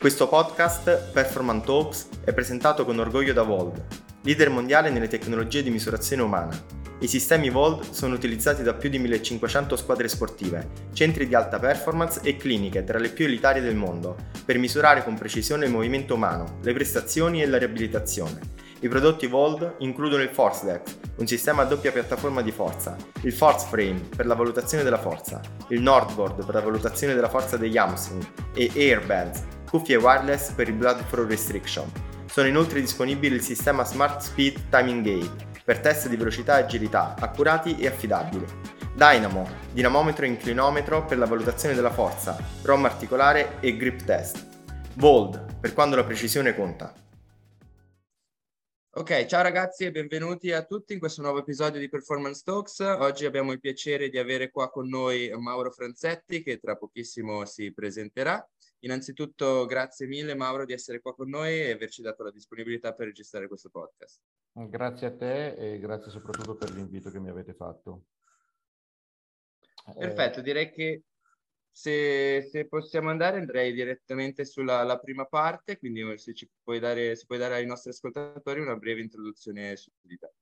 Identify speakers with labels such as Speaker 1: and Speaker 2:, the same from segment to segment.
Speaker 1: Questo podcast, Performance Talks, è presentato con orgoglio da Vold, leader mondiale nelle tecnologie di misurazione umana. I sistemi Vold sono utilizzati da più di 1500 squadre sportive, centri di alta performance e cliniche tra le più elitarie del mondo, per misurare con precisione il movimento umano, le prestazioni e la riabilitazione. I prodotti Vold includono il Force Deck, un sistema a doppia piattaforma di forza, il Force Frame per la valutazione della forza, il Nordboard per la valutazione della forza degli hamstring e Airbands, cuffie wireless per il blood flow restriction. Sono inoltre disponibili il sistema Smart Speed Timing Gate per test di velocità e agilità accurati e affidabili. Dynamo, dinamometro e inclinometro per la valutazione della forza, ROM articolare e grip test. Bold, per quando la precisione conta.
Speaker 2: Ok, ciao ragazzi e benvenuti a tutti in questo nuovo episodio di Performance Talks. Oggi abbiamo il piacere di avere qua con noi Mauro Franzetti che tra pochissimo si presenterà. Innanzitutto grazie mille Mauro di essere qua con noi e averci dato la disponibilità per registrare questo podcast.
Speaker 3: Grazie a te e grazie soprattutto per l'invito che mi avete fatto.
Speaker 2: Perfetto, direi che se, se possiamo andare andrei direttamente sulla prima parte, quindi se ci puoi dare, se puoi dare ai nostri ascoltatori una breve introduzione su di te.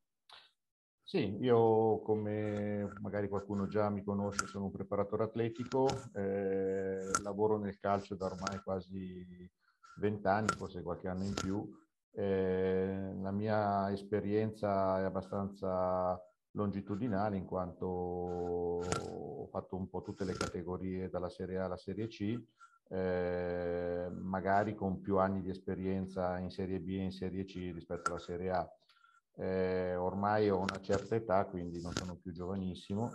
Speaker 3: Sì, io come magari qualcuno già mi conosce, sono un preparatore atletico, eh, lavoro nel calcio da ormai quasi vent'anni, forse qualche anno in più. Eh, la mia esperienza è abbastanza longitudinale in quanto ho fatto un po' tutte le categorie dalla Serie A alla Serie C, eh, magari con più anni di esperienza in Serie B e in Serie C rispetto alla Serie A eh, ormai ho una certa età, quindi non sono più giovanissimo,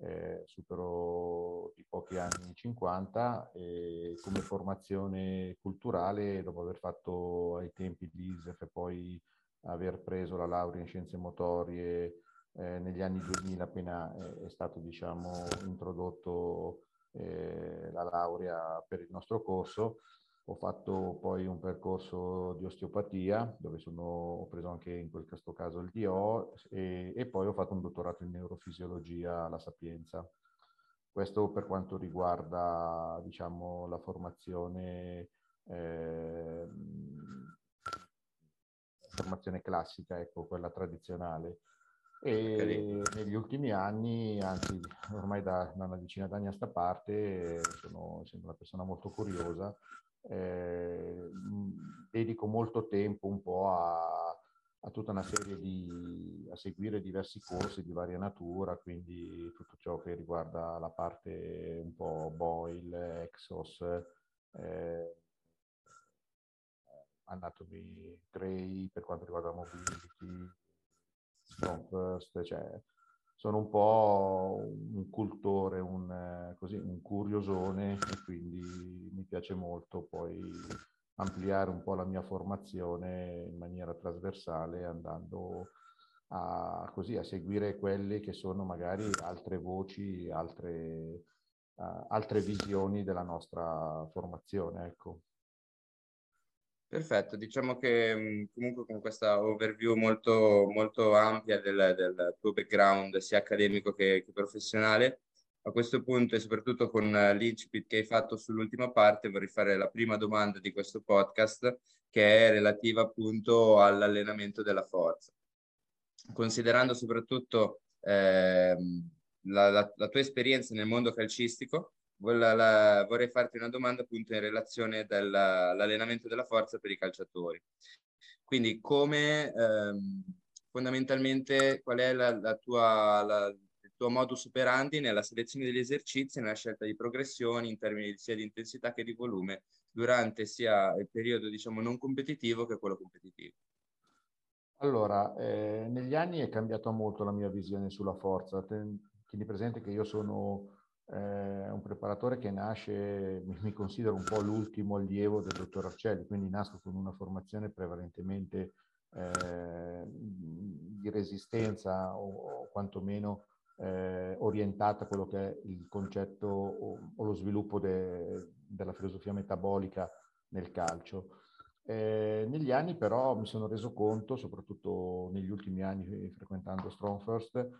Speaker 3: eh, supero di pochi anni 50 e come formazione culturale, dopo aver fatto ai tempi di ISEF e poi aver preso la laurea in scienze motorie eh, negli anni 2000 appena è, è stato diciamo, introdotto eh, la laurea per il nostro corso, ho fatto poi un percorso di osteopatia, dove sono, ho preso anche in questo caso il DO, e, e, poi ho fatto un dottorato in neurofisiologia alla Sapienza. Questo per quanto riguarda, diciamo, la formazione, eh, formazione classica, ecco, quella tradizionale. E negli ultimi anni, anzi ormai da, da una decina d'anni a sta parte, sono, sono una persona molto curiosa eh, dedico molto tempo un po' a, a, tutta una serie di, a seguire diversi corsi di varia natura, quindi tutto ciò che riguarda la parte un po' Boyle, Exos, eh, Anatomy Gray per quanto riguarda mobility, Strong First, cioè sono un po' un cultore, un, così, un curiosone e quindi mi piace molto poi ampliare un po' la mia formazione in maniera trasversale andando a, così, a seguire quelle che sono magari altre voci, altre, uh, altre visioni della nostra formazione. Ecco.
Speaker 2: Perfetto, diciamo che mm, comunque con questa overview molto, molto ampia del, del, tuo background sia accademico che, che, professionale, a questo punto e soprattutto con l'incipit che hai fatto sull'ultima parte vorrei fare la prima domanda di questo podcast che è relativa appunto all'allenamento della forza. Considerando soprattutto eh, la, la, la tua esperienza nel mondo calcistico, vorrei farti una domanda appunto in relazione all'allenamento della forza per i calciatori. Quindi come ehm, fondamentalmente qual è la, la tua, la, il tuo modus operandi nella selezione degli esercizi nella scelta di progressioni in termini sia di intensità che di volume durante sia il periodo diciamo non competitivo che quello competitivo?
Speaker 3: Allora, eh, negli anni è cambiata molto la mia visione sulla forza. Tieni presente che io sono eh, un preparatore che nasce, mi, considero un po' l'ultimo allievo del dottor Arcelli, quindi nasco con una formazione prevalentemente eh, di resistenza o, o quantomeno eh, orientata a quello che è il concetto o, o lo sviluppo de, della filosofia metabolica nel calcio. Eh, negli anni però mi sono reso conto, soprattutto negli ultimi anni frequentando Strong First,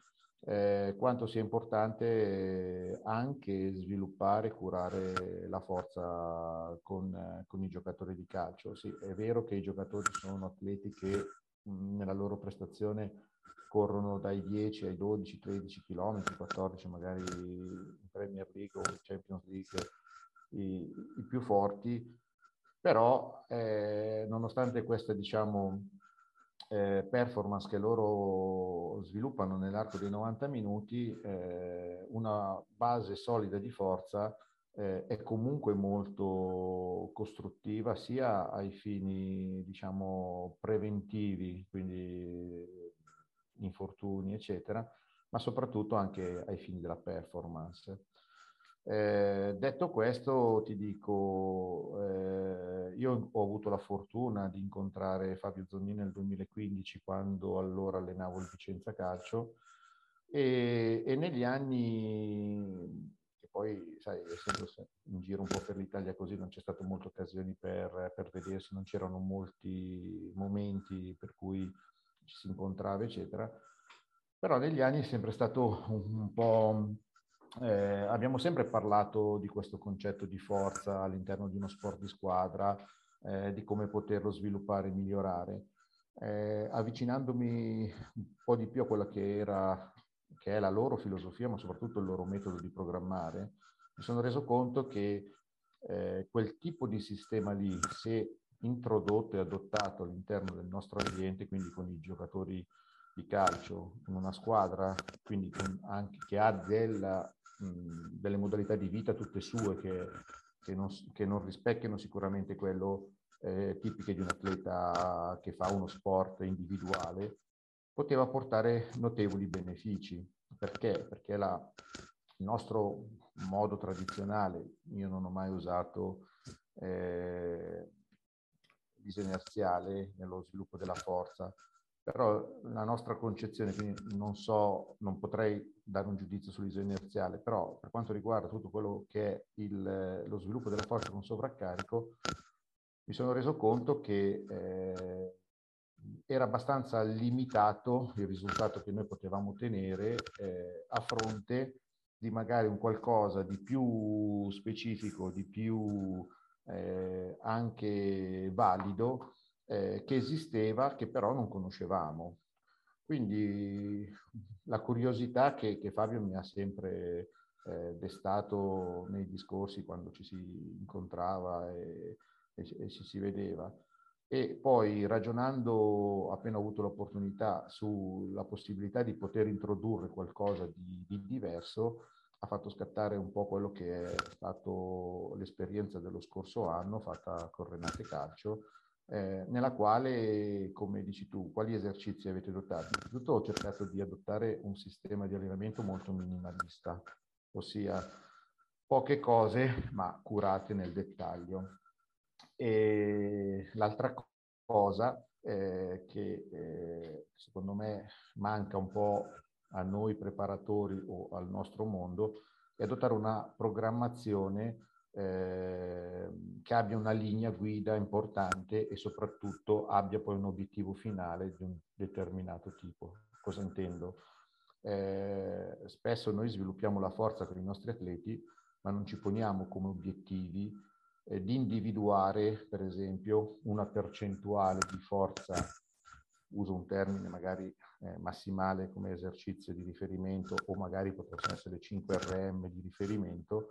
Speaker 3: eh, quanto sia importante anche sviluppare e curare la forza con, con, i giocatori di calcio. Sì, è vero che i giocatori sono atleti che mh, nella loro prestazione corrono dai 10 ai 12, 13 km, 14 magari in Premier League o Champions League i, i più forti, però eh, nonostante questa diciamo eh, performance che loro sviluppano nell'arco dei 90 minuti, eh, una base solida di forza eh, è comunque molto costruttiva sia ai fini, diciamo, preventivi, quindi infortuni, eccetera, ma soprattutto anche ai fini della performance. Eh, detto questo, ti dico, eh, io ho avuto la fortuna di incontrare Fabio Zonnini nel 2015 quando allora allenavo il Vicenza Calcio e, e negli anni, che poi, sai, essendo in giro un po' per l'Italia così, non c'è stato molte occasioni per, per vedersi, non c'erano molti momenti per cui ci si incontrava, eccetera. Però negli anni è sempre stato un, po' eh, abbiamo sempre parlato di questo concetto di forza all'interno di uno sport di squadra, eh, di come poterlo sviluppare e migliorare. Eh, avvicinandomi un po' di più a quella che, era, che è la loro filosofia, ma soprattutto il loro metodo di programmare, mi sono reso conto che eh, quel tipo di sistema lì, se introdotto e adottato all'interno del nostro ambiente, quindi con i giocatori di calcio, con una squadra, quindi anche, che ha della delle modalità di vita tutte sue che, che, non, che non, rispecchiano sicuramente quello eh, tipiche di un atleta che fa uno sport individuale, poteva portare notevoli benefici. Perché? Perché la, il nostro modo tradizionale, io non ho mai usato eh, inerziale nello sviluppo della forza, però la nostra concezione, quindi non so, non potrei dare un giudizio sull'iso inerziale, però per quanto riguarda tutto quello che è il, lo sviluppo della forza con sovraccarico, mi sono reso conto che eh, era abbastanza limitato il risultato che noi potevamo ottenere eh, a fronte di magari un qualcosa di più specifico, di più eh, anche valido eh, che esisteva, che però non conoscevamo. Quindi la curiosità che, che Fabio mi ha sempre eh, destato nei discorsi quando ci si incontrava e, e, e ci si vedeva. E poi ragionando, appena ho avuto l'opportunità, sulla possibilità di poter introdurre qualcosa di, di diverso, ha fatto scattare un po' quello che è stato l'esperienza dello scorso anno fatta con Renate Calcio, eh, nella quale, come dici tu, quali esercizi avete adottato? Innanzitutto ho cercato di adottare un sistema di allenamento molto minimalista, ossia poche cose ma curate nel dettaglio. E l'altra cosa eh, che eh, secondo me manca un po' a noi preparatori o al nostro mondo è adottare una programmazione eh, che abbia una linea guida importante e soprattutto abbia poi un obiettivo finale di un determinato tipo. Cosa intendo? Eh, spesso noi sviluppiamo la forza con i nostri atleti, ma non ci poniamo come obiettivi eh, di individuare, per esempio, una percentuale di forza, uso un termine magari eh, massimale come esercizio di riferimento o magari potrebbero essere 5 RM di riferimento,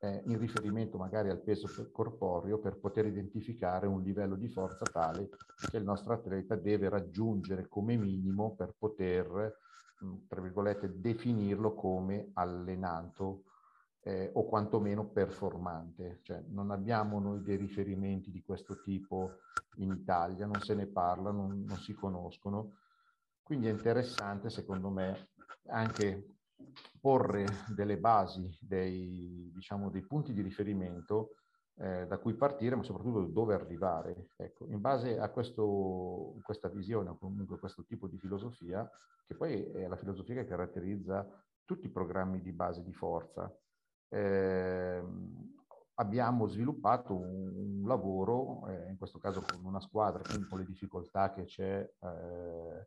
Speaker 3: eh, in riferimento magari al peso corporeo per poter identificare un livello di forza tale che il nostro atleta deve raggiungere come minimo per poter, tra virgolette, definirlo come allenato eh, o quantomeno performante. Cioè, non abbiamo noi dei riferimenti di questo tipo in Italia, non se ne parla, non, non si conoscono. Quindi è interessante, secondo me, anche porre delle basi, dei, diciamo, dei punti di riferimento eh, da cui partire, ma soprattutto dove arrivare. Ecco, in base a questo, questa visione o comunque questo tipo di filosofia, che poi è la filosofia che caratterizza tutti i programmi di base di forza, eh, abbiamo sviluppato un, un lavoro, eh, in questo caso con una squadra, quindi con le difficoltà che c'è eh,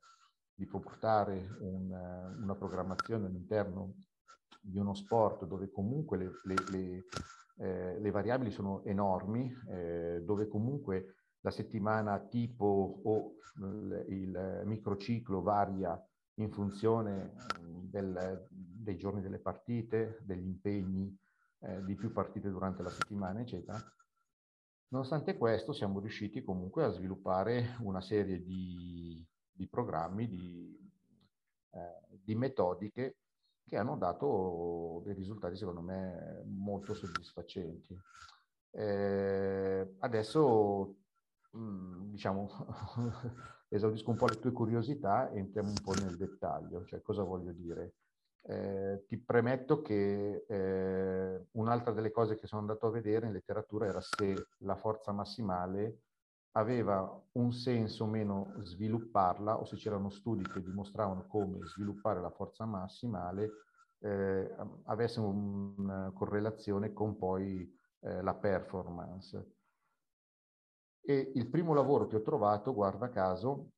Speaker 3: di portare un, una programmazione all'interno di uno sport dove comunque le, le, le, eh, le variabili sono enormi, eh, dove comunque la settimana tipo o il, il microciclo varia in funzione del, dei giorni delle partite, degli impegni eh, di più partite durante la settimana, eccetera. Nonostante questo siamo riusciti comunque a sviluppare una serie di, di programmi, di, eh, di metodiche che hanno dato dei risultati secondo me molto soddisfacenti. Eh, adesso mh, diciamo esaudisco un po' le tue curiosità e entriamo un po' nel dettaglio, cioè cosa voglio dire. Eh, ti premetto che eh, un'altra delle cose che sono andato a vedere in letteratura era se la forza massimale aveva un senso o meno svilupparla o se c'erano studi che dimostravano come sviluppare la forza massimale eh, avesse una correlazione con poi eh, la performance. E il primo lavoro che ho trovato, guarda caso,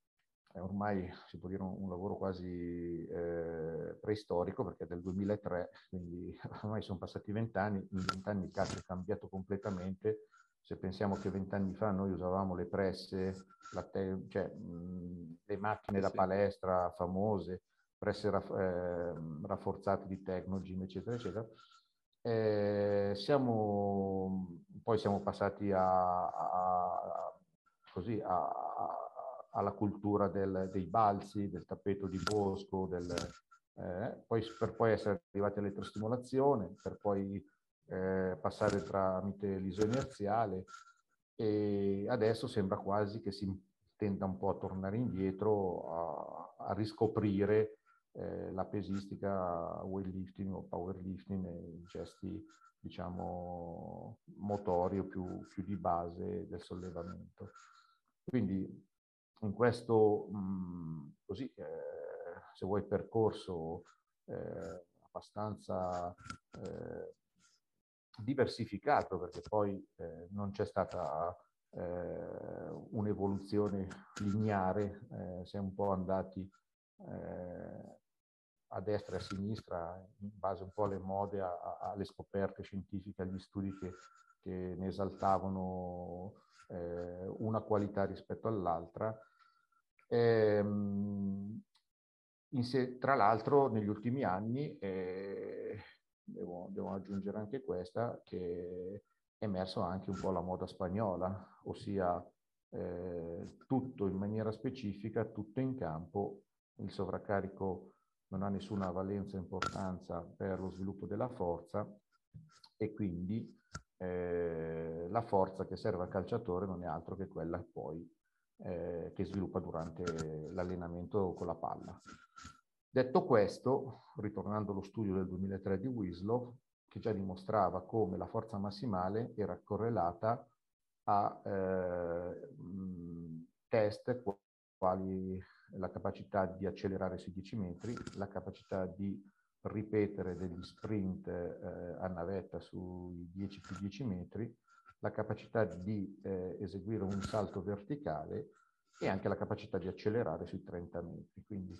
Speaker 3: è ormai si può dire un, un lavoro quasi eh, preistorico perché è del 2003, quindi ormai sono passati vent'anni, in vent'anni il calcio è cambiato completamente, se pensiamo che vent'anni fa noi usavamo le presse, te- cioè, mh, le macchine da palestra famose, presse raff- eh, rafforzate di Technogym, eccetera, eccetera, eh, siamo, poi siamo passati a, a, a, così, alla cultura del, dei balzi, del tappeto di bosco, del, eh, poi, per poi essere arrivati all'elettrostimolazione, per poi eh, passare tramite l'iso inerziale e adesso sembra quasi che si tenda un po' a tornare indietro, a, a riscoprire eh, la pesistica weightlifting o powerlifting e gesti diciamo motori o più, più di base del sollevamento. Quindi in questo mh, così, eh, se vuoi percorso eh, abbastanza eh, diversificato perché poi eh, non c'è stata eh, un'evoluzione lineare, eh, si è un po' andati eh, a destra e a sinistra in base un po' alle mode, a, a, alle scoperte scientifiche, agli studi che, che ne esaltavano eh, una qualità rispetto all'altra. Ehm, se, tra l'altro negli ultimi anni eh, devo, devo aggiungere anche questa, che è emerso anche un po' la moda spagnola, ossia eh, tutto in maniera specifica, tutto in campo, il sovraccarico non ha nessuna valenza e importanza per lo sviluppo della forza e quindi eh, la forza che serve al calciatore non è altro che quella poi eh, che sviluppa durante l'allenamento con la palla. Detto questo, ritornando allo studio del 2003 di Winslow, che già dimostrava come la forza massimale era correlata a eh, test quali la capacità di accelerare sui 10 metri, la capacità di ripetere degli sprint eh, a navetta sui 10 più 10 metri, la capacità di eh, eseguire un salto verticale e anche la capacità di accelerare sui 30 metri. Quindi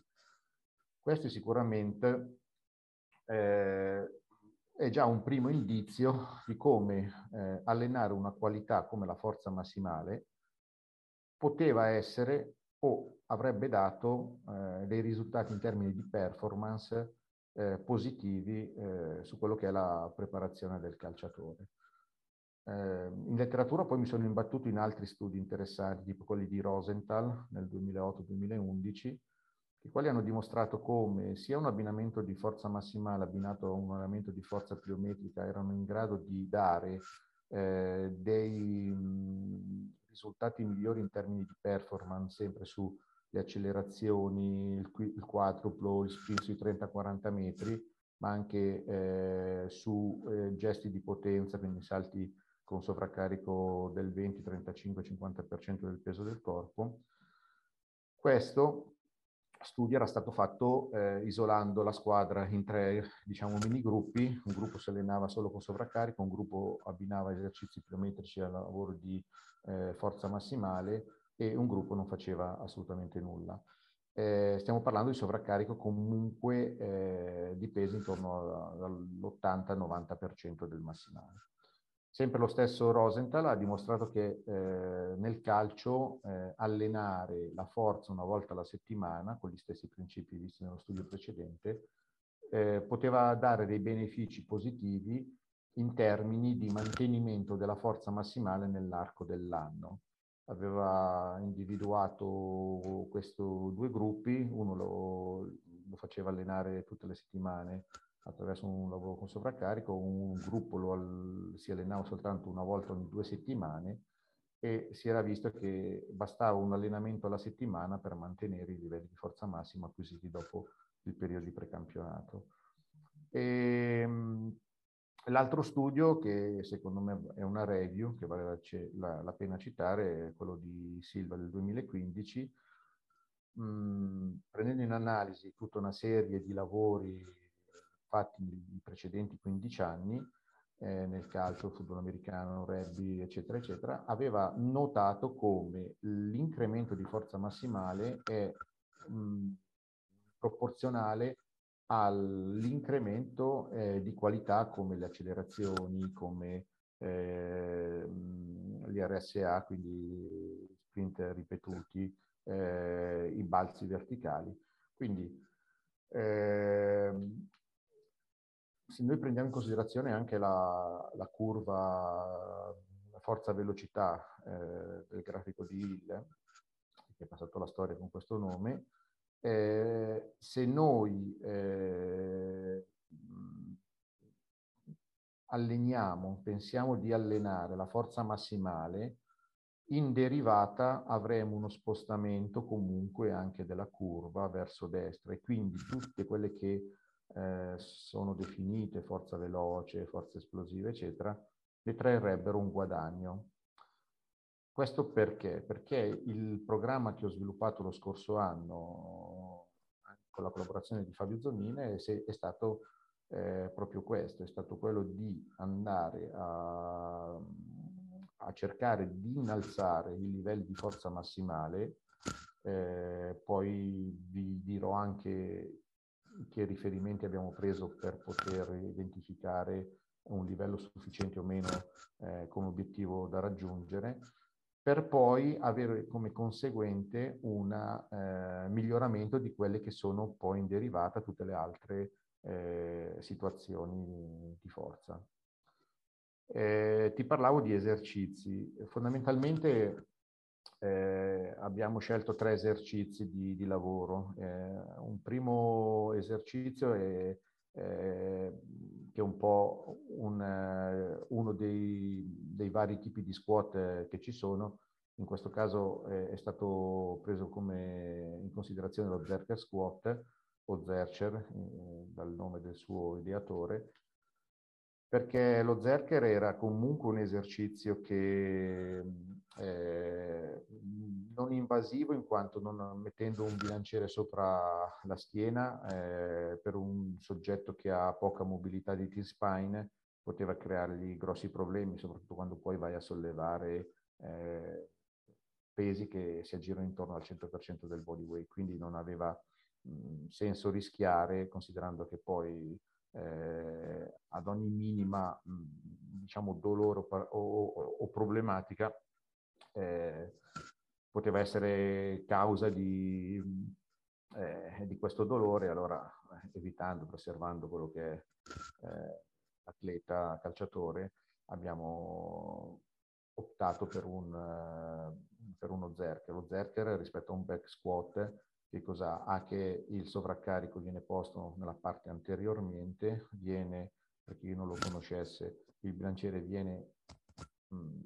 Speaker 3: questo sicuramente eh, è già un primo indizio di come eh, allenare una qualità come la forza massimale poteva essere o avrebbe dato eh, dei risultati in termini di performance eh, positivi eh, su quello che è la preparazione del calciatore. Eh, in letteratura poi mi sono imbattuto in altri studi interessanti, tipo quelli di Rosenthal nel 2008-2011, i quali hanno dimostrato come sia un abbinamento di forza massimale abbinato a un abbinamento di forza pliometrica erano in grado di dare eh, dei mh, risultati migliori in termini di performance, sempre sulle accelerazioni, il, il quadruplo, il sprint sui 30-40 metri, ma anche eh, su eh, gesti di potenza, quindi salti con sovraccarico del 20, 35, 50% del peso del corpo. Questo studio era stato fatto eh, isolando la squadra in tre diciamo, mini gruppi, un gruppo si allenava solo con sovraccarico, un gruppo abbinava esercizi pliometrici al lavoro di eh, forza massimale e un gruppo non faceva assolutamente nulla. eh, stiamo parlando di sovraccarico comunque eh, di pesi intorno all'80-90% del massimale. Sempre lo stesso Rosenthal ha dimostrato che eh, nel calcio eh, allenare la forza una volta alla settimana, con gli stessi principi visti nello studio precedente, eh, poteva dare dei benefici positivi in termini di mantenimento della forza massimale nell'arco dell'anno. Aveva individuato questi due gruppi, uno lo, lo faceva allenare tutte le settimane attraverso un lavoro con sovraccarico, un gruppo lo, si allenava soltanto una volta ogni due settimane e si era visto che bastava un allenamento alla settimana per mantenere i livelli di forza massima acquisiti dopo il periodo di precampionato. Ehm, l'altro studio, che secondo me è una review, che vale la, la, la pena citare, è quello di Silva del 2015, mh, prendendo in analisi tutta una serie di lavori fatti nei precedenti 15 anni, eh, nel calcio, football americano, rugby, eccetera, eccetera, aveva notato come l'incremento di forza massimale è mh, proporzionale all'incremento eh, di qualità come le accelerazioni, come eh, gli RSA, quindi sprint ripetuti, eh, i balzi verticali. Quindi ehm, se noi prendiamo in considerazione anche la, la curva, la forza-velocità eh, del grafico di Hill, che è passato la storia con questo nome, eh, se noi eh, alleniamo, pensiamo di allenare la forza massimale, in derivata avremo uno spostamento comunque anche della curva verso destra e quindi tutte quelle che eh, sono definite forza veloce, forza esplosiva, eccetera, ne trarrebbero un guadagno. Questo perché? Perché il programma che ho sviluppato lo scorso anno con la collaborazione di Fabio Zonine è, è stato eh, proprio questo, è stato quello di andare a, a, cercare di innalzare i livelli di forza massimale, eh, poi vi dirò anche che riferimenti abbiamo preso per poter identificare un livello sufficiente o meno eh, come obiettivo da raggiungere, per poi avere come conseguente un eh, miglioramento di quelle che sono poi in derivata tutte le altre eh, situazioni di forza. Eh, ti parlavo di esercizi. Fondamentalmente eh, abbiamo scelto tre esercizi di, di lavoro. Eh, un primo esercizio è, eh, che è un po' un, eh, uno dei, dei, vari tipi di squat che ci sono. In questo caso è stato preso come in considerazione lo Zercher Squat o Zercher, eh, dal nome del suo ideatore, perché lo Zercher era comunque un esercizio che eh, non invasivo in quanto non mettendo un bilanciere sopra la schiena eh, per un soggetto che ha poca mobilità di T-spine poteva creargli grossi problemi, soprattutto quando poi vai a sollevare eh, pesi che si aggirano intorno al 100% del body weight, quindi non aveva mh, senso rischiare considerando che poi eh, ad ogni minima mh, diciamo dolore o, o, o problematica eh, poteva essere causa di, eh, di, questo dolore, allora eh, evitando, preservando quello che è eh, atleta calciatore, abbiamo optato per, un, uh, per uno zerker. Lo zerker rispetto a un back squat che cosa ha? che il sovraccarico viene posto nella parte anteriormente, viene, per chi non lo conoscesse, il bilanciere viene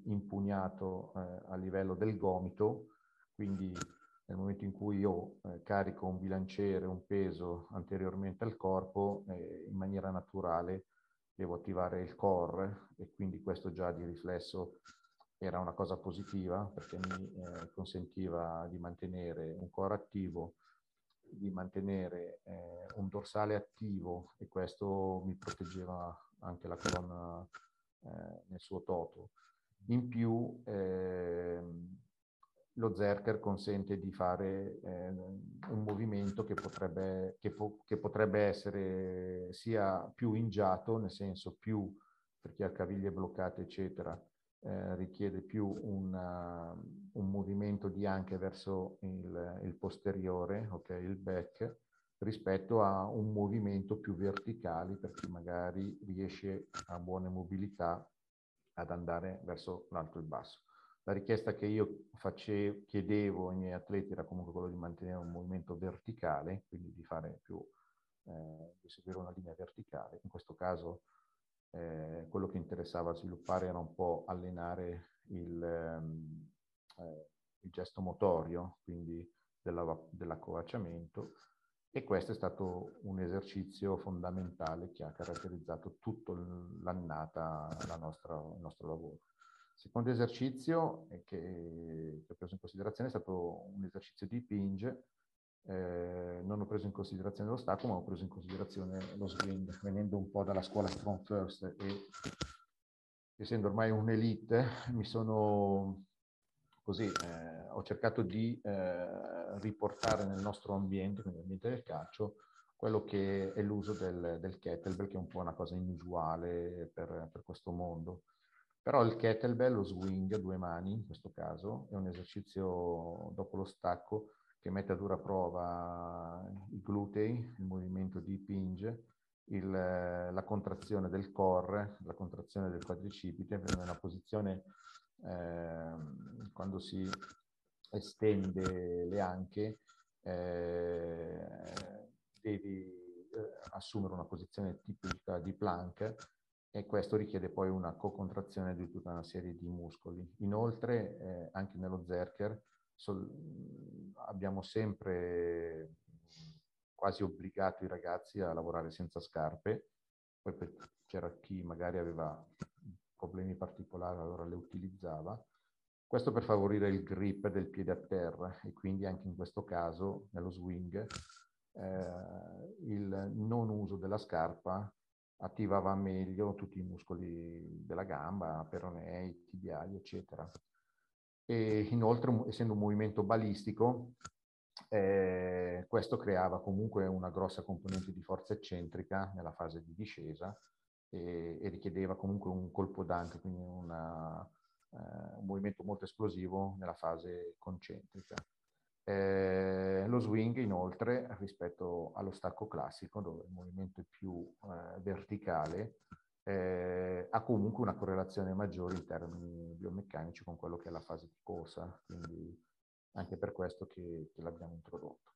Speaker 3: impugnato eh, a livello del gomito, quindi nel momento in cui io eh, carico un bilanciere, un peso anteriormente al corpo, eh, in maniera naturale devo attivare il core e quindi questo già di riflesso era una cosa positiva perché mi eh, consentiva di mantenere un core attivo, di mantenere eh, un dorsale attivo e questo mi proteggeva anche la colonna eh, nel suo toto. In più, eh, lo Zerker consente di fare eh, un movimento che potrebbe, che, po- che potrebbe, essere sia più ingiato, nel senso più per chi ha caviglie bloccate, eccetera, eh, richiede più una, un movimento di anche verso il, il posteriore, ok, il back, rispetto a un movimento più verticale per chi magari riesce a buone mobilità ad andare verso l'alto e il basso. La richiesta che io facevo, chiedevo ai miei atleti era comunque quello di mantenere un movimento verticale, quindi di fare più, eh, di seguire una linea verticale. In questo caso eh, quello che interessava sviluppare era un po' allenare il, ehm, eh, il gesto motorio, quindi della, dell'accovacciamento, e questo è stato un esercizio fondamentale che ha caratterizzato tutta l'annata la nostra, il nostro lavoro. Il secondo esercizio che, che, ho preso in considerazione è stato un esercizio di pinge. Eh, non ho preso in considerazione lo stacco, ma ho preso in considerazione lo swing, venendo un po' dalla scuola Strong First e essendo ormai un'elite, mi sono così, eh, ho cercato di eh, riportare nel nostro ambiente, quindi nell'ambiente del calcio, quello che è l'uso del, del, kettlebell, che è un po' una cosa inusuale per, per questo mondo. Però il kettlebell, lo swing a due mani, in questo caso, è un esercizio dopo lo stacco che mette a dura prova i glutei, il movimento di pinge, il, la contrazione del core, la contrazione del quadricipite, per una posizione eh, quando si estende le anche, eh, devi eh, assumere una posizione tipica di plank e questo richiede poi una co-contrazione di tutta una serie di muscoli. Inoltre, eh, anche nello Zerker, sol- abbiamo sempre quasi obbligato i ragazzi a lavorare senza scarpe, poi c'era chi magari aveva problemi particolari allora le utilizzava. Questo per favorire il grip del piede a terra e quindi anche in questo caso, nello swing, eh, il non uso della scarpa attivava meglio tutti i muscoli della gamba, peronei, tibiali, eccetera. E inoltre, essendo un movimento balistico, eh, questo creava comunque una grossa componente di forza eccentrica nella fase di discesa e, e richiedeva comunque un colpo d'anca, quindi una, eh, un movimento molto esplosivo nella fase concentrica. Eh, lo swing inoltre rispetto allo stacco classico dove il movimento è più eh, verticale eh, ha comunque una correlazione maggiore in termini biomeccanici con quello che è la fase di corsa, quindi anche per questo che, che l'abbiamo introdotto.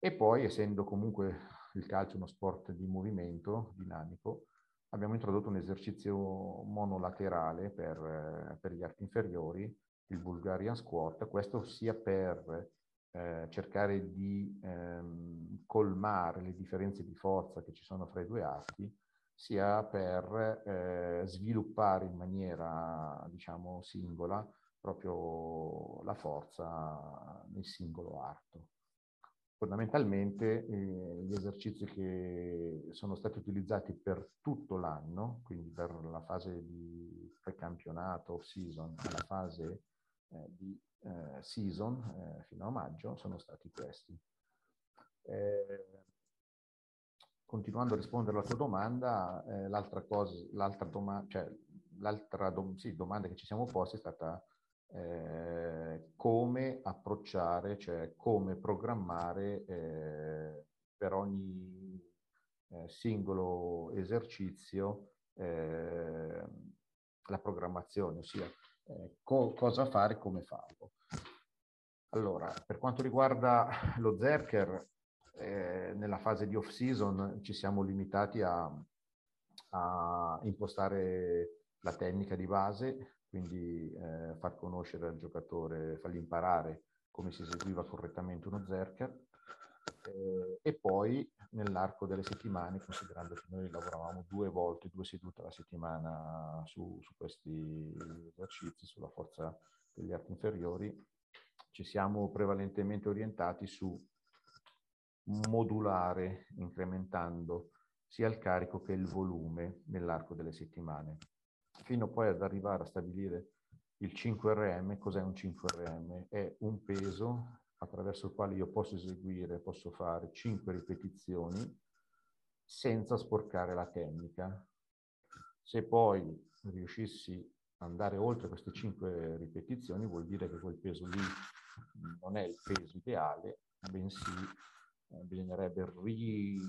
Speaker 3: E poi essendo comunque il calcio uno sport di movimento dinamico, abbiamo introdotto un esercizio monolaterale per, per gli arti inferiori, il Bulgarian Squat, questo sia per eh, cercare di ehm, colmare le differenze di forza che ci sono fra i due arti, sia per eh, sviluppare in maniera, diciamo, singola proprio la forza nel singolo arto. Fondamentalmente eh, gli esercizi che sono stati utilizzati per tutto l'anno, quindi per la fase di precampionato, off-season, alla fase eh, di eh, season eh, fino a maggio, sono stati questi. Eh, continuando a rispondere alla tua domanda, eh, l'altra, cosa, l'altra, doma- cioè, l'altra dom- sì, domanda che ci siamo posti è stata eh, come approcciare, cioè come programmare eh, per ogni eh, singolo esercizio eh, la programmazione, ossia eh, co- cosa fare e come farlo. Allora, per quanto riguarda lo Zerker, nella fase di off-season ci siamo limitati a, a impostare la tecnica di base, quindi eh, far conoscere al giocatore, fargli imparare come si eseguiva correttamente uno zerker eh, e poi nell'arco delle settimane, considerando che noi lavoravamo due volte, due sedute alla settimana su, su questi esercizi, sulla forza degli arti inferiori, ci siamo prevalentemente orientati su modulare, incrementando sia il carico che il volume nell'arco delle settimane fino poi ad arrivare a stabilire Il 5RM, cos'è un 5RM? È un peso attraverso il quale io posso eseguire, posso fare 5 ripetizioni senza sporcare la tecnica. Se poi riuscissi ad andare oltre queste 5 ripetizioni, vuol dire che quel peso lì non è il peso ideale, bensì eh, bisognerebbe ri,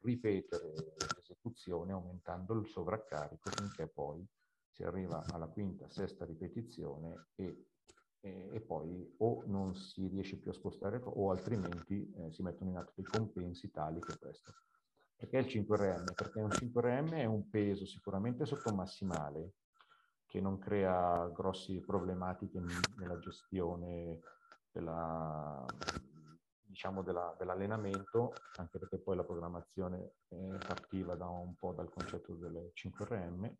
Speaker 3: ripetere l'esecuzione aumentando il sovraccarico finché poi si arriva alla quinta, sesta ripetizione e, e, e poi o non si riesce più a spostare o altrimenti eh, si mettono in atto dei compensi tali che questo. Perché il 5RM? Perché un 5RM è un peso sicuramente sotto massimale che non crea grossi problematiche nella gestione della, diciamo della, dell'allenamento, anche perché poi la programmazione eh, partiva da un po' dal concetto delle 5RM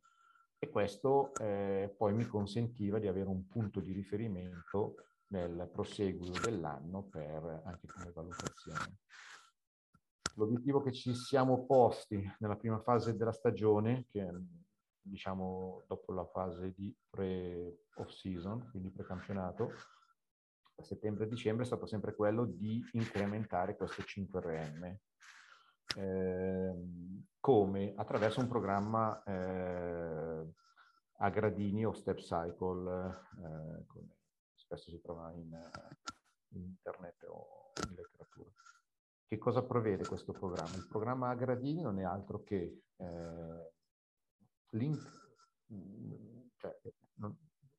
Speaker 3: e questo eh, poi mi consentiva di avere un punto di riferimento nel proseguo dell'anno per anche come valutazione. L'obiettivo che ci siamo posti nella prima fase della stagione, che diciamo dopo la fase di pre-off season, quindi pre-campionato, settembre-dicembre è stato sempre quello di incrementare questo 5RM. Eh, come? Attraverso un programma eh, a gradini o step cycle, eh, come spesso si trova in, in, internet o in letteratura. Che cosa prevede questo programma? Il programma a gradini non è altro che eh, cioè,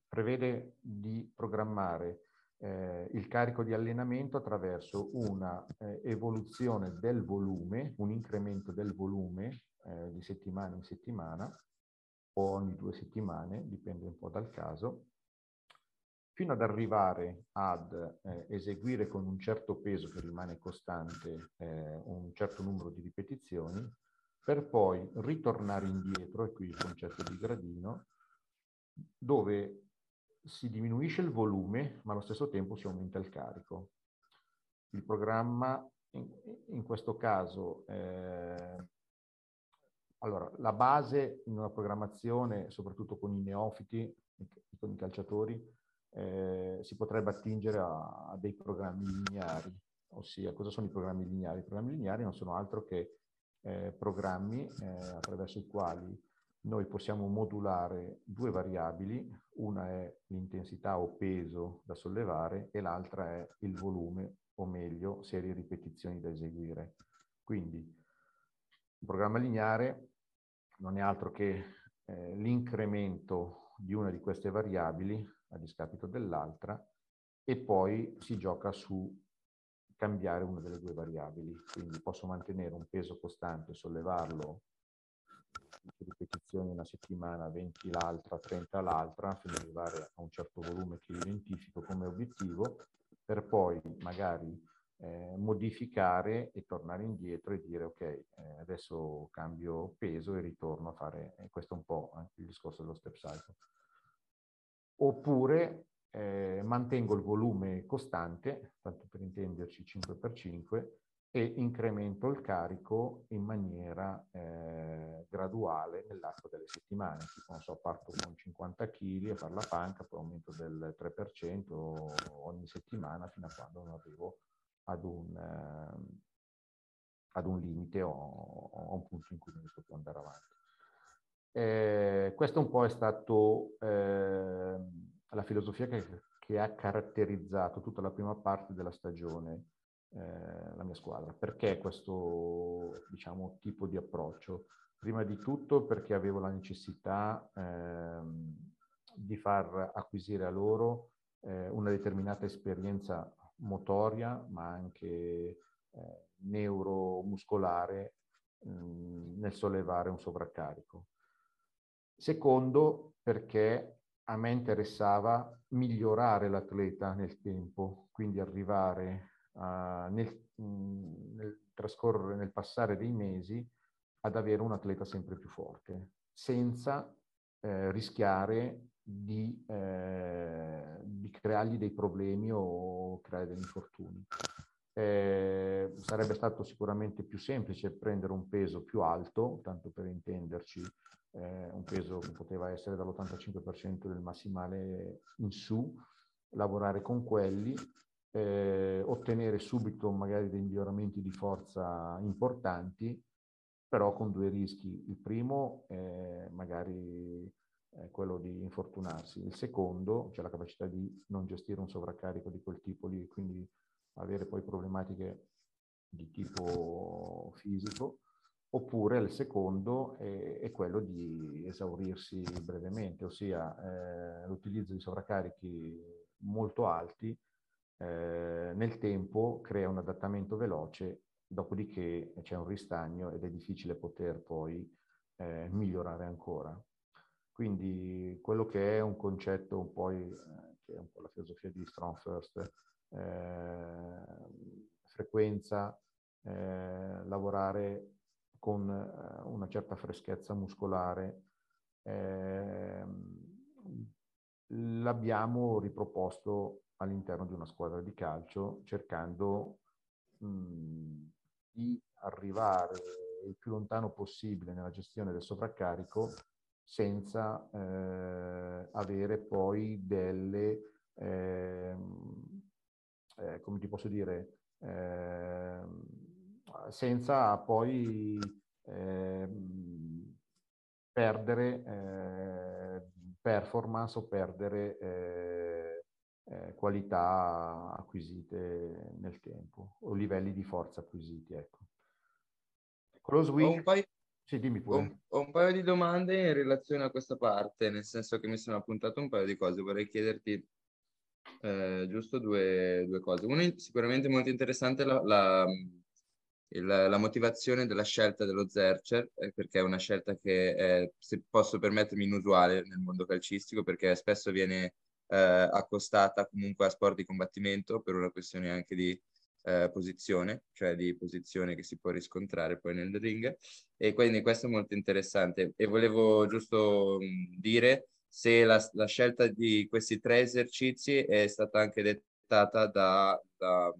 Speaker 3: prevede di programmare eh, il carico di allenamento attraverso una eh, evoluzione del volume, un incremento del volume eh, di settimana in settimana o ogni due settimane, dipende un po' dal caso, fino ad arrivare ad eh, eseguire con un certo peso che rimane costante eh, un certo numero di ripetizioni, per poi ritornare indietro, e qui il concetto di gradino, dove si diminuisce il volume, ma allo stesso tempo si aumenta il carico. Il programma, in, in questo caso, eh, allora, la base in una programmazione, soprattutto con i neofiti, con i calciatori, eh, si potrebbe attingere a, a, dei programmi lineari. Ossia, cosa sono i programmi lineari? I programmi lineari non sono altro che eh, programmi eh, attraverso i quali noi possiamo modulare due variabili, una è l'intensità o peso da sollevare e l'altra è il volume o meglio serie ripetizioni da eseguire. Quindi un programma lineare non è altro che eh, l'incremento di una di queste variabili a discapito dell'altra e poi si gioca su cambiare una delle due variabili. Quindi posso mantenere un peso costante, sollevarlo ripetizioni una settimana, 20 l'altra, 30 l'altra, fino ad arrivare a un certo volume che identifico come obiettivo, per poi magari eh, modificare e tornare indietro e dire ok, eh, adesso cambio peso e ritorno a fare, eh, questo è un po' anche il discorso dello step cycle. Oppure eh, mantengo il volume costante, tanto per intenderci 5x5, e incremento il carico in maniera eh, graduale nell'arco delle settimane. Tipo, so, parto con 50 kg a fare la panca, poi aumento del 3% ogni settimana fino a quando non arrivo ad un, eh, ad un limite o, o, a un punto in cui non riesco più andare avanti. Eh, questo un po' è stato eh, la filosofia che, che ha caratterizzato tutta la prima parte della stagione eh, la mia squadra. Perché questo diciamo, tipo di approccio? Prima di tutto perché avevo la necessità ehm, di far acquisire a loro eh, una determinata esperienza motoria, ma anche eh, neuromuscolare mh, nel sollevare un sovraccarico. Secondo, perché a me interessava migliorare l'atleta nel tempo, quindi arrivare uh, nel, mh, nel trascorrere, nel passare dei mesi, ad avere un atleta sempre più forte, senza eh, rischiare di, eh, di, creargli dei problemi o creare degli infortuni. Eh, sarebbe stato sicuramente più semplice prendere un peso più alto, tanto per intenderci, eh, un peso che poteva essere dall'85% del massimale in su, lavorare con quelli, eh, ottenere subito magari dei miglioramenti di forza importanti, però con due rischi. Il primo è magari è quello di infortunarsi, il secondo, cioè la capacità di non gestire un sovraccarico di quel tipo lì, quindi avere poi problematiche di tipo fisico, oppure il secondo è, è quello di esaurirsi brevemente, ossia eh, l'utilizzo di sovraccarichi molto alti eh, nel tempo crea un adattamento veloce, dopodiché c'è un ristagno ed è difficile poter poi eh, migliorare ancora. Quindi quello che è un concetto un po', che è un po' la filosofia di Strong First, eh, frequenza, eh, lavorare con una certa freschezza muscolare, ehm, l'abbiamo riproposto all'interno di una squadra di calcio cercando mh, di arrivare il più lontano possibile nella gestione del sovraccarico senza eh, avere poi delle, eh, eh, come ti posso dire, ehm, senza poi ehm, perdere eh, performance o perdere eh, qualità acquisite nel tempo o livelli di forza acquisiti. Ecco.
Speaker 2: Close week. un paio, sì, dimmi pure. Ho, ho, un paio di domande in relazione a questa parte, nel senso che mi sono appuntato un paio di cose. Vorrei chiederti eh, giusto due, due, cose. Una sicuramente molto interessante è la, la, il, la, motivazione della scelta dello Zercher, eh, perché è una scelta che, è, se posso permettermi, inusuale nel mondo calcistico, perché spesso viene eh, accostata comunque a sport di combattimento per una questione anche di eh, posizione, cioè di posizione che si può riscontrare poi nel ring. E quindi questo è molto interessante. E volevo giusto mh, dire se la, la, scelta di questi tre esercizi è stata anche dettata da, da,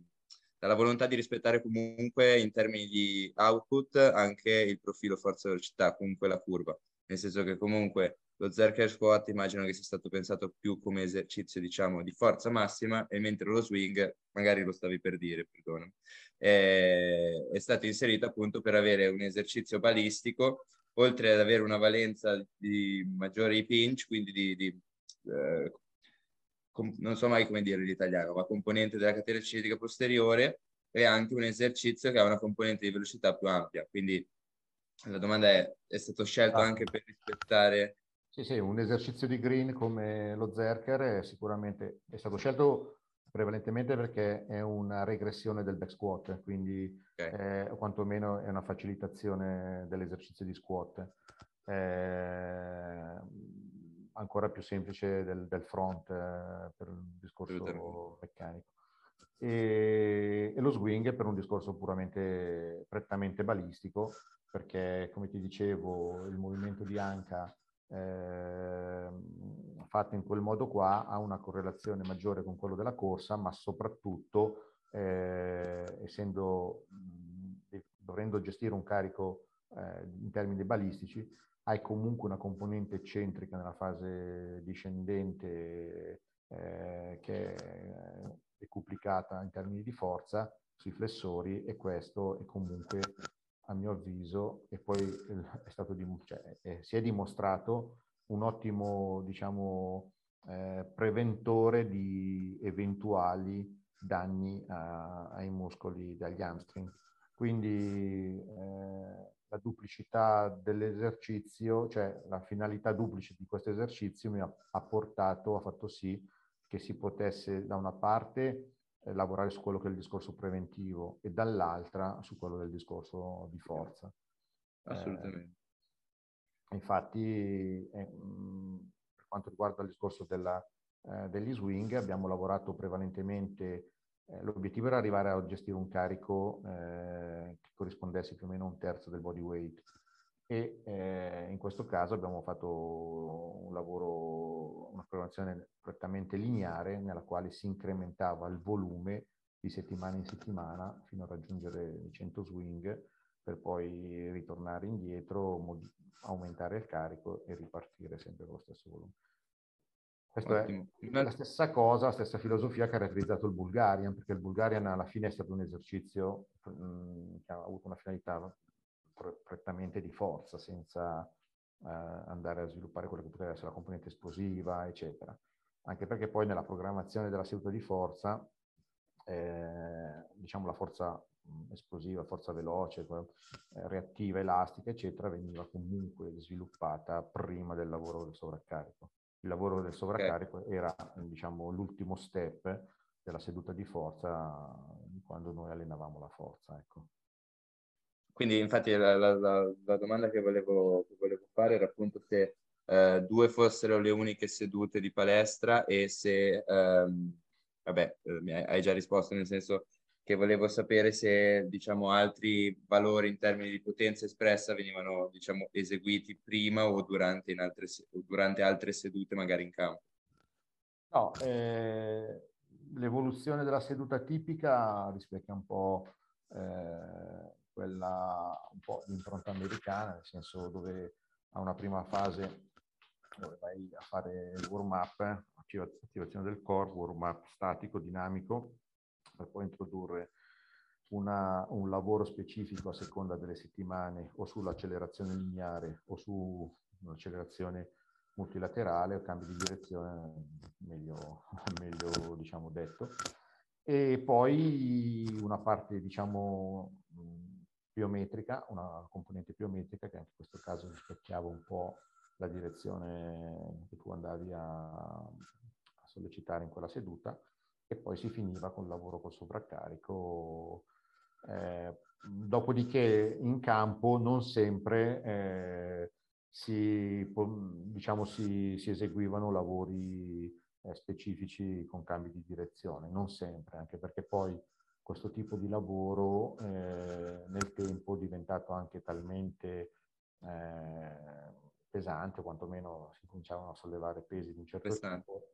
Speaker 2: dalla volontà di rispettare comunque in termini di output anche il profilo forza-velocità, comunque la curva. Nel senso che comunque lo Zerker Squat immagino che sia stato pensato più come esercizio, diciamo, di forza massima, e mentre lo swing, magari lo stavi per dire, perdono, è, è stato inserito appunto per avere un esercizio balistico, oltre ad avere una valenza di maggiori pinch, quindi di, di eh, com- non so mai come dire l'italiano, ma componente della catena cinetica posteriore, e anche un esercizio che ha una componente di velocità più ampia. Quindi la domanda è, è stato scelto ah. anche per rispettare
Speaker 3: sì, sì, un esercizio di green come lo Zerker è sicuramente è stato scelto prevalentemente perché è una regressione del back squat, quindi okay. eh, quantomeno è una facilitazione dell'esercizio di squat. Eh, ancora più semplice del, del front eh, per un discorso meccanico. E, e, lo swing per un discorso puramente, prettamente balistico, perché come ti dicevo il movimento di anca eh, fatta in quel modo qua ha una correlazione maggiore con quello della corsa, ma soprattutto eh, essendo, dovendo gestire un carico eh, in termini balistici, hai comunque una componente eccentrica nella fase discendente eh, che è decuplicata in termini di forza sui flessori e questo è comunque a mio avviso, e poi è stato cioè, eh, si è dimostrato un ottimo, diciamo, eh, preventore di eventuali danni a, ai muscoli dagli hamstring. Quindi eh, la duplicità dell'esercizio, cioè la finalità duplice di questo esercizio mi ha, ha portato, ha fatto sì che si potesse da una parte eh, lavorare su quello che è il discorso preventivo e dall'altra su quello del discorso di forza.
Speaker 2: Assolutamente.
Speaker 3: Eh, infatti, eh, per quanto riguarda il discorso della, eh, degli swing, abbiamo lavorato prevalentemente, eh, l'obiettivo era arrivare a gestire un carico eh, che corrispondesse più o meno a un terzo del body weight e eh, in questo caso abbiamo fatto un lavoro, programmazione prettamente lineare nella quale si incrementava il volume di settimana in settimana fino a raggiungere i 100 swing per poi ritornare indietro, aumentare il carico e ripartire sempre con lo stesso volume. Questa è la stessa cosa, la stessa filosofia che ha caratterizzato il Bulgarian, perché il Bulgarian alla fine è stato un esercizio mh, che ha avuto una finalità prettamente di forza, senza andare a sviluppare quello che poteva essere la componente esplosiva, eccetera. Anche perché poi nella programmazione della seduta di forza, eh, diciamo la forza esplosiva, forza veloce, eh, reattiva, elastica, eccetera, veniva comunque sviluppata prima del lavoro del sovraccarico il lavoro del sovraccarico okay. era diciamo, l'ultimo step della seduta di forza quando noi allenavamo la forza. Ecco.
Speaker 2: Quindi infatti la, la, la, domanda che volevo, che volevo, fare era appunto se eh, due fossero le uniche sedute di palestra e se, ehm, vabbè, eh, hai già risposto nel senso che volevo sapere se diciamo, altri valori in termini di potenza espressa venivano diciamo, eseguiti prima o durante, altre, durante, altre, sedute, magari in campo.
Speaker 3: No, eh, l'evoluzione della seduta tipica rispecchia un po' eh, quella un po' di impronta americana, nel senso dove a una prima fase dove vai a fare il warm-up, attivazione del core, warm-up statico, dinamico, per poi introdurre una, un lavoro specifico a seconda delle settimane o sull'accelerazione lineare o su un'accelerazione multilaterale o cambi di direzione, meglio, meglio diciamo detto. E poi una parte diciamo biometrica, una componente biometrica che anche in questo caso rispecchiava un po' la direzione che tu andavi a, a sollecitare in quella seduta e poi si finiva col lavoro col sovraccarico. Eh, dopodiché in campo non sempre eh, si, diciamo, si, si, eseguivano lavori eh, specifici con cambi di direzione, non sempre, anche perché poi questo tipo di lavoro eh, nel tempo è diventato anche talmente eh, pesante, quantomeno si cominciavano a sollevare pesi di un certo pesante. tipo,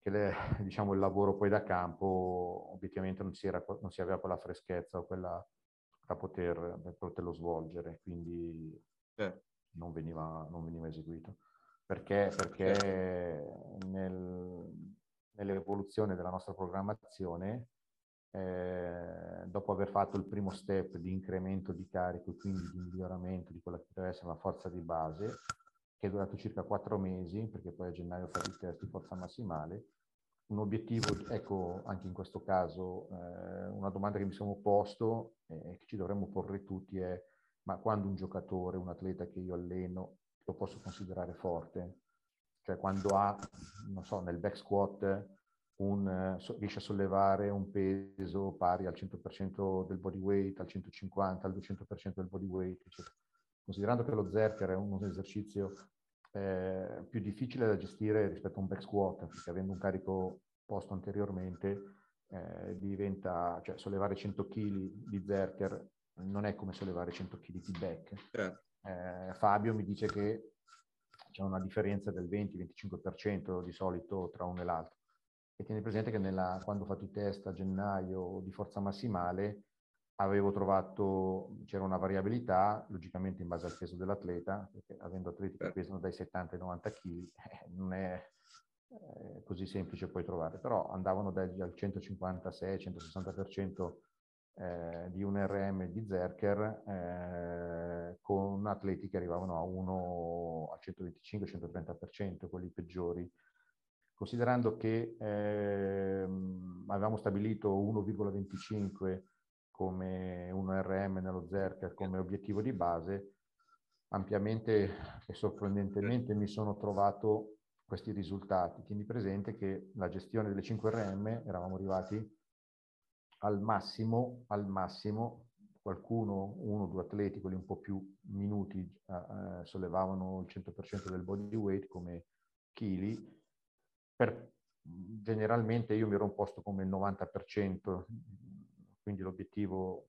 Speaker 3: che le, diciamo, il lavoro poi da campo obiettivamente non si, era, non si aveva quella freschezza o quella da poter, da poterlo svolgere, quindi eh. non, veniva, non, veniva, eseguito. Perché, perché eh. nel, nell'evoluzione della nostra programmazione, eh, dopo aver fatto il primo step di incremento di carico e quindi di miglioramento di quella che deve essere la forza di base, che è durato circa quattro mesi, perché poi a gennaio fatto il test di forza massimale. Un obiettivo, ecco, anche in questo caso, eh, una domanda che mi sono posto e eh, che ci dovremmo porre tutti è, ma quando un giocatore, un atleta che io alleno, lo posso considerare forte? Cioè quando ha, non so, nel back squat un, so, riesce a sollevare un peso pari al 100% del body weight, al 150, al 200% del body weight, eccetera considerando che lo Zerker è un esercizio eh, più difficile da gestire rispetto a un back squat, perché avendo un carico posto anteriormente eh, diventa, cioè sollevare 100 kg di Zerker non è come sollevare 100 kg di back. Certo. Eh, Fabio mi dice che c'è una differenza del 20-25% di solito tra uno e l'altro. E tieni presente che nella, quando ho fatto i test a gennaio di forza massimale, avevo trovato, c'era una variabilità, logicamente in base al peso dell'atleta, perché avendo atleti che certo. pesano dai 70 ai 90 kg, eh, non è eh, così semplice poi trovare, però andavano dal 156-160% eh, di un RM di Zerker eh, con atleti che arrivavano a 1 al 125-130%, quelli peggiori. Considerando che ehm, avevamo stabilito 1,25 come un RM nello Zerker come obiettivo di base, ampiamente e sorprendentemente mi sono trovato questi risultati. Tieni presente che la gestione delle 5 RM eravamo arrivati al massimo, al massimo, qualcuno, uno o due atleti, quelli un po' più minuti, eh, sollevavano il 100% del body weight come chili. Per, generalmente io mi ero posto come il 90% quindi l'obiettivo,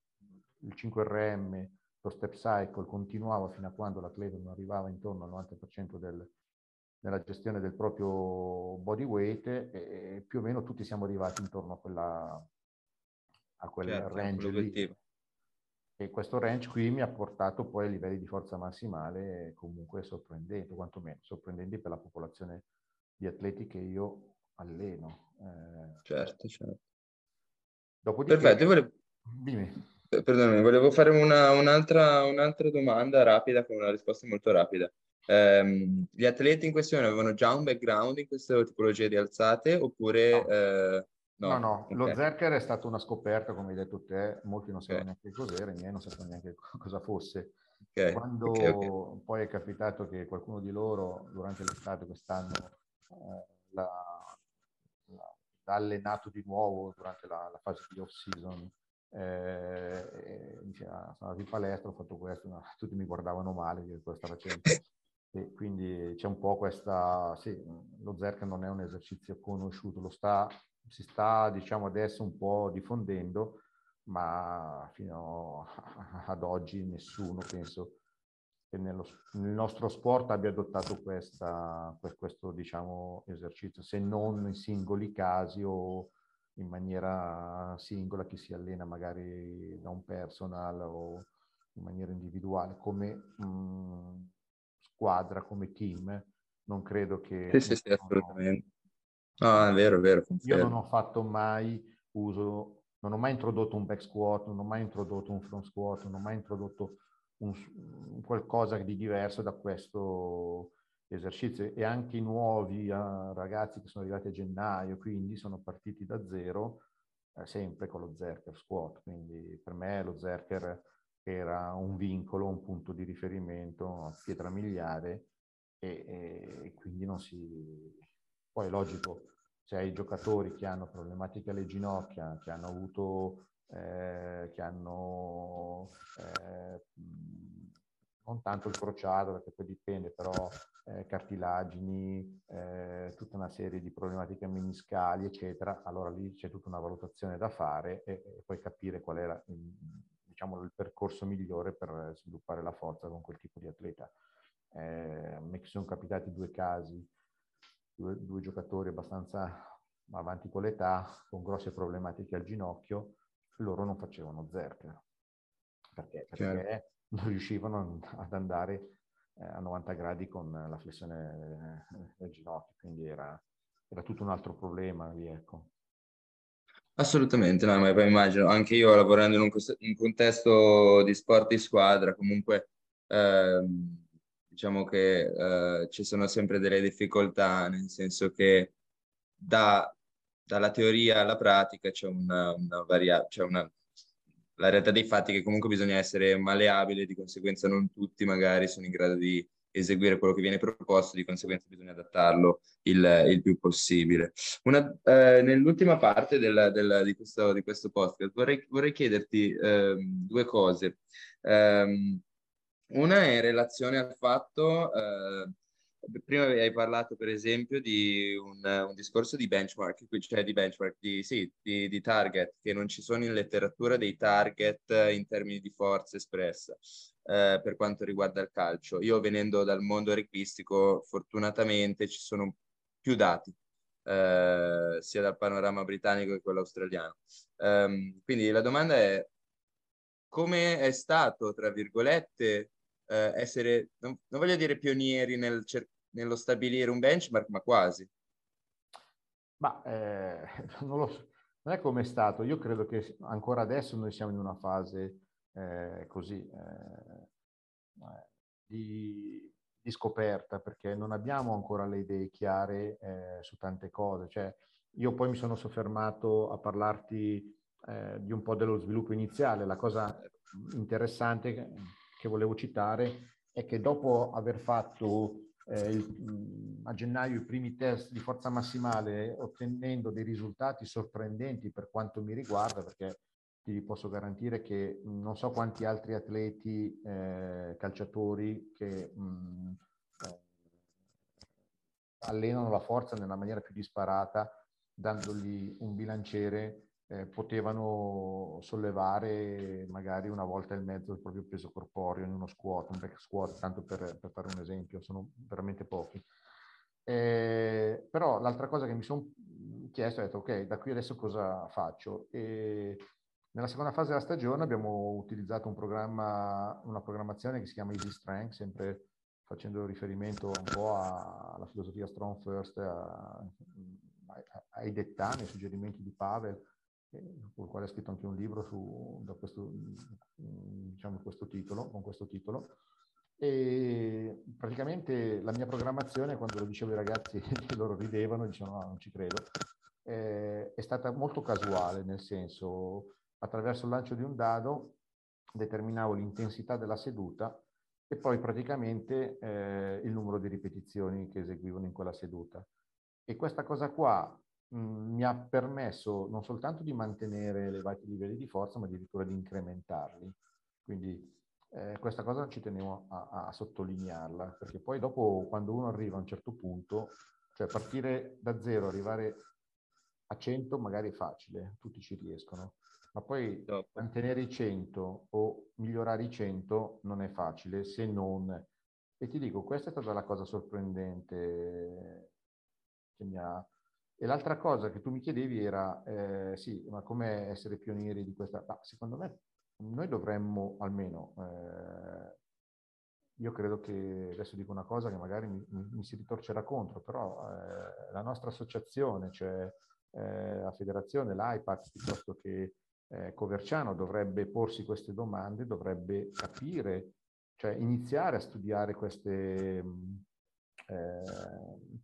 Speaker 3: il 5RM, lo step cycle continuava fino a quando l'atleta non arrivava intorno al 90% del, della gestione del proprio body weight e, e, più o meno tutti siamo arrivati intorno a quella, a quel certo, range lì. E questo range qui mi ha portato poi a livelli di forza massimale comunque sorprendenti, quantomeno sorprendenti per la popolazione di atleti che io alleno.
Speaker 2: Eh, certo, certo. Dopodiché, Perfetto, volevo... Dimmi. Eh, perdonami, volevo fare una, un'altra, un'altra, domanda rapida con una risposta molto rapida. Um, gli atleti in questione avevano già un background in queste tipologie di alzate oppure...
Speaker 3: No. Eh, no, no, no. Okay. lo Zerker è stata una scoperta, come hai detto te, molti non sapevano okay. neanche cos'era, i miei non sapevano neanche cosa fosse. Okay. Quando poi è capitato che qualcuno di loro durante l'estate quest'anno eh, l'ha, l'ha, allenato di nuovo durante la, la fase di off-season, eh, diceva, sono andato in palestra, ho fatto questo, no, tutti mi guardavano male, che cosa sta facendo. E quindi c'è un po' questa, sì, lo Zerk non è un esercizio conosciuto, lo sta, si sta diciamo adesso un po' diffondendo, ma fino ad oggi nessuno penso che nello, nel nostro sport abbia adottato questa, questo diciamo, esercizio, se non in singoli casi o in maniera singola, chi si allena magari da un personal o in maniera individuale, come mh, mm, squadra, come team, non credo che...
Speaker 2: Sì, sì, sì, assolutamente. No, è vero, è vero.
Speaker 3: Confermo. Io non ho fatto mai uso, non ho mai introdotto un back squat, non ho mai introdotto un front squat, non ho mai introdotto un, qualcosa di diverso da questo esercizio. E anche i nuovi uh, ragazzi che sono arrivati a gennaio, quindi sono partiti da zero, eh, sempre con lo Zerker squat, quindi per me lo Zerker era un vincolo, un punto di riferimento, pietra miliare e, e, e quindi non si... Poi è logico, se hai giocatori che hanno problematiche alle ginocchia, che hanno avuto, eh, che hanno eh, non tanto il crociato, perché poi dipende, però eh, cartilagini, eh, tutta una serie di problematiche meniscali, eccetera, allora lì c'è tutta una valutazione da fare e, e poi capire qual era diciamo, il percorso migliore per sviluppare la forza con quel tipo di atleta. Eh, mi sono capitati due casi, due, due giocatori abbastanza avanti con l'età, con grosse problematiche al ginocchio, loro non facevano zerk. Perché? Perché non riuscivano ad andare eh, a 90 gradi con la flessione eh, del ginocchio, quindi era, era tutto un altro problema lì, ecco.
Speaker 2: Assolutamente, no, ma poi immagino, anche io lavorando in un, un contesto di sport di squadra, comunque ehm, diciamo che eh, ci sono sempre delle difficoltà, nel senso che da, dalla teoria alla pratica c'è una, una variabile, c'è una la realtà dei fatti che comunque bisogna essere maleabile, di conseguenza non tutti magari sono in grado di eseguire quello che viene proposto, di conseguenza bisogna adattarlo il, il più possibile. Una, eh, nell'ultima parte del, del, di, questo, di, questo, podcast vorrei, vorrei chiederti eh, due cose. Um, una è in relazione al fatto eh, prima hai parlato per esempio di un, un, discorso di benchmark, cioè di benchmark, di, sì, di, di, target, che non ci sono in letteratura dei target in termini di forza espressa eh, per quanto riguarda il calcio. Io venendo dal mondo rugbyistico, fortunatamente ci sono più dati, eh, sia dal panorama britannico che quello australiano. Um, quindi la domanda è come è stato, tra virgolette, eh, essere, non, non, voglio dire pionieri nel cer- nello stabilire un benchmark, ma quasi.
Speaker 3: Ma eh, non, lo, non, è come è stato. Io credo che ancora adesso noi siamo in una fase eh, così eh, di, di, scoperta, perché non abbiamo ancora le idee chiare eh, su tante cose. Cioè, io poi mi sono soffermato a parlarti eh, di un po' dello sviluppo iniziale. La cosa interessante che volevo citare è che dopo aver fatto eh, il, a gennaio i primi test di forza massimale ottenendo dei risultati sorprendenti per quanto mi riguarda, perché ti posso garantire che non so quanti altri atleti eh, calciatori che mh, eh, allenano la forza nella maniera più disparata, dandogli un bilanciere eh, potevano sollevare magari una volta e mezzo il proprio peso corporeo in uno squat, un back squat, tanto per, per fare un esempio, sono veramente pochi. Eh, però l'altra cosa che mi sono chiesto è detto, ok, da qui adesso cosa faccio? E Nella seconda fase della stagione abbiamo utilizzato un programma, una programmazione che si chiama Easy Strength, sempre facendo riferimento un po' alla filosofia Strong First, a, ai dettami, ai suggerimenti di Pavel, con il quale ha scritto anche un libro su, da questo, diciamo, questo titolo, con questo titolo. E praticamente la mia programmazione, quando lo dicevo ai ragazzi, loro ridevano, dicevano no, non ci credo, eh, è stata molto casuale, nel senso attraverso il lancio di un dado determinavo l'intensità della seduta e poi praticamente eh, il numero di ripetizioni che eseguivano in quella seduta. E questa cosa qua mh, mi ha permesso non soltanto di mantenere elevati livelli di forza, ma addirittura di incrementarli. Quindi eh, questa cosa ci tenevo a, a, sottolinearla, perché poi dopo quando uno arriva a un certo punto, cioè partire da zero, arrivare a 100 magari è facile, tutti ci riescono, ma poi Dopo. mantenere i 100 o migliorare i 100 non è facile se non... E ti dico, questa è stata la cosa sorprendente che mi ha... E l'altra cosa che tu mi chiedevi era, eh, sì, ma come essere pionieri di questa... Ma secondo me noi dovremmo almeno... Eh, io credo che, adesso dico una cosa che magari mi, mi, mi si ritorcerà contro, però eh, la nostra associazione, cioè eh, la federazione, l'IPAC, piuttosto che eh, Coverciano dovrebbe porsi queste domande, dovrebbe capire, cioè iniziare a studiare queste, mm, eh,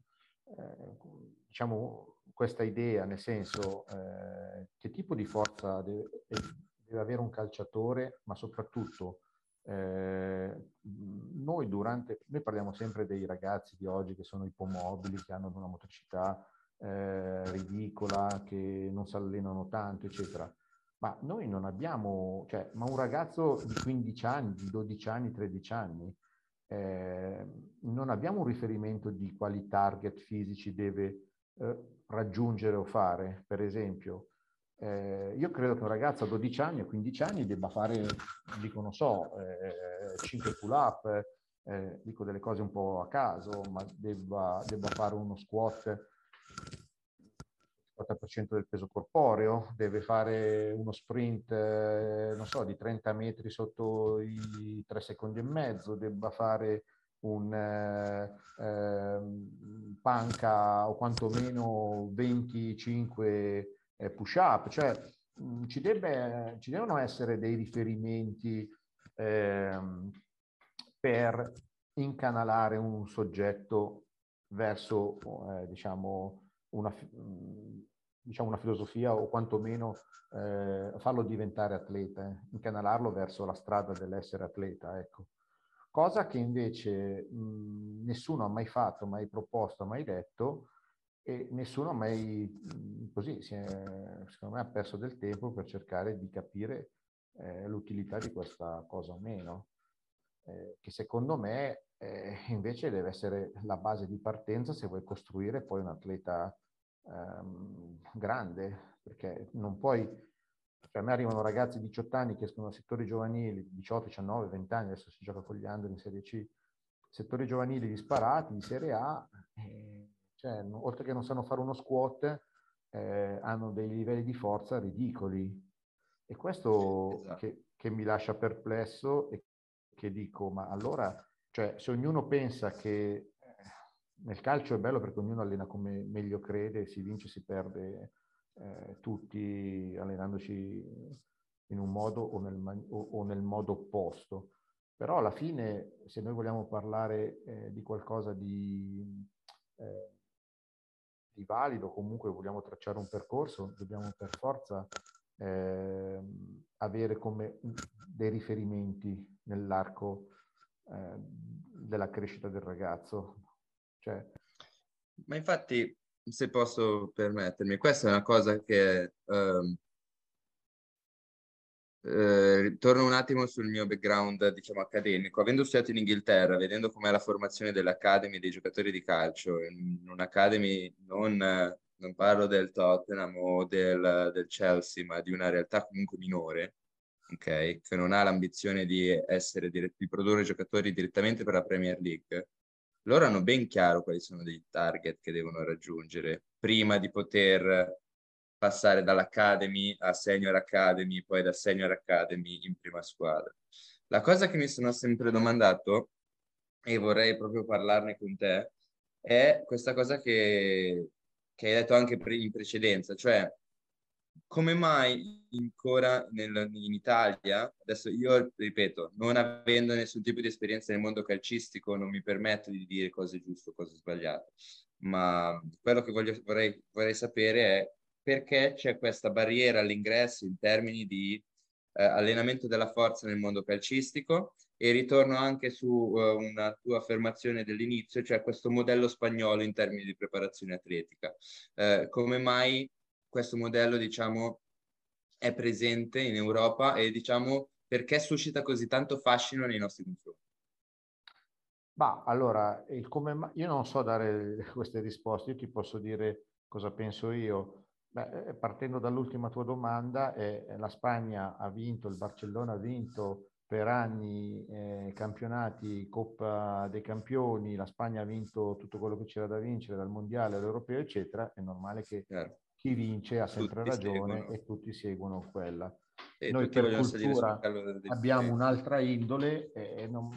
Speaker 3: eh, diciamo, questa idea, nel senso eh, che tipo di forza deve, deve, avere un calciatore, ma soprattutto eh, noi durante, noi parliamo sempre dei ragazzi di oggi che sono ipomobili, che hanno una motricità eh, ridicola, che non si allenano tanto, eccetera. Ma noi non abbiamo, cioè, ma un ragazzo di 15 anni, di 12 anni, 13 anni, eh, non abbiamo un riferimento di quali target fisici deve eh, raggiungere o fare. Per esempio, eh, io credo che un ragazzo a 12 anni o 15 anni debba fare, dico non so, 5 eh, pull-up, eh, dico delle cose un po' a caso, ma debba, debba fare uno squat 50% del peso corporeo, deve fare uno sprint, eh, non so, di 30 metri sotto i 3 secondi e mezzo, debba fare un eh, eh, panca o quantomeno 25 eh, push-up, cioè mh, ci, debbe, ci, devono essere dei riferimenti ehm, per incanalare un soggetto verso, eh, diciamo, una, diciamo, una filosofia o quantomeno eh, farlo diventare atleta, eh, incanalarlo verso la strada dell'essere atleta, ecco. Cosa che invece mh, nessuno ha mai fatto, mai proposto, mai detto e nessuno ha mai, mh, così, è, secondo me ha perso del tempo per cercare di capire eh, l'utilità di questa cosa o meno. Eh, che secondo me eh, invece deve essere la base di partenza se vuoi costruire poi un atleta ehm, grande, perché non puoi, cioè a me arrivano ragazzi di 18 anni che escono da settori giovanili, 18, 19, 20 anni, adesso si gioca con gli under in Serie C, settori giovanili disparati, di Serie A, eh, cioè, oltre che non sanno fare uno squat, eh, hanno dei livelli di forza ridicoli. E questo esatto. che, che mi lascia perplesso e che dico, ma allora, cioè, se ognuno pensa che nel calcio è bello perché ognuno allena come meglio crede, si vince, si perde eh, tutti allenandoci in un modo o nel, o, o nel, modo opposto. Però alla fine, se noi vogliamo parlare eh, di qualcosa di, eh, di valido, comunque vogliamo tracciare un percorso, dobbiamo per forza ehm, avere come dei riferimenti nell'arco eh, della crescita del ragazzo, cioè...
Speaker 2: Ma infatti, se posso permettermi, questa è una cosa che... Um, eh, torno un attimo sul mio background, diciamo, accademico. Avendo studiato in Inghilterra, vedendo com'è la formazione dell'Academy dei giocatori di calcio, in un'Academy non, non parlo del Tottenham o del, del, Chelsea, ma di una realtà comunque minore, ok? Che non ha l'ambizione di, essere, di produrre giocatori direttamente per la Premier League, loro hanno ben chiaro quali sono dei target che devono raggiungere prima di poter passare dall'Academy a Senior Academy, poi da Senior Academy in prima squadra. La cosa che mi sono sempre domandato, e vorrei proprio parlarne con te, è questa cosa che, che hai detto anche in precedenza, cioè come mai ancora nel, in Italia, adesso io ripeto, non avendo nessun tipo di esperienza nel mondo calcistico, non mi permetto di dire cose giuste o cose sbagliate, ma quello che voglio, vorrei, vorrei sapere è perché c'è questa barriera all'ingresso in termini di eh, allenamento della forza nel mondo calcistico e ritorno anche su uh, una tua affermazione dell'inizio, cioè questo modello spagnolo in termini di preparazione atletica. Eh, come mai questo modello, diciamo, è presente in Europa e, diciamo, perché suscita così tanto fascino nei nostri confronti?
Speaker 3: Ma allora, come, io non so dare queste risposte, io ti posso dire cosa penso io. Beh, eh, partendo dall'ultima tua domanda, eh, la Spagna ha vinto, il Barcellona ha vinto per anni eh, campionati, Coppa dei Campioni, la Spagna ha vinto tutto quello che c'era da vincere, dal Mondiale all'Europeo, eccetera, è normale che certo chi vince ha sempre tutti ragione seguono. e tutti seguono quella. E Noi per cultura abbiamo un'altra indole e non,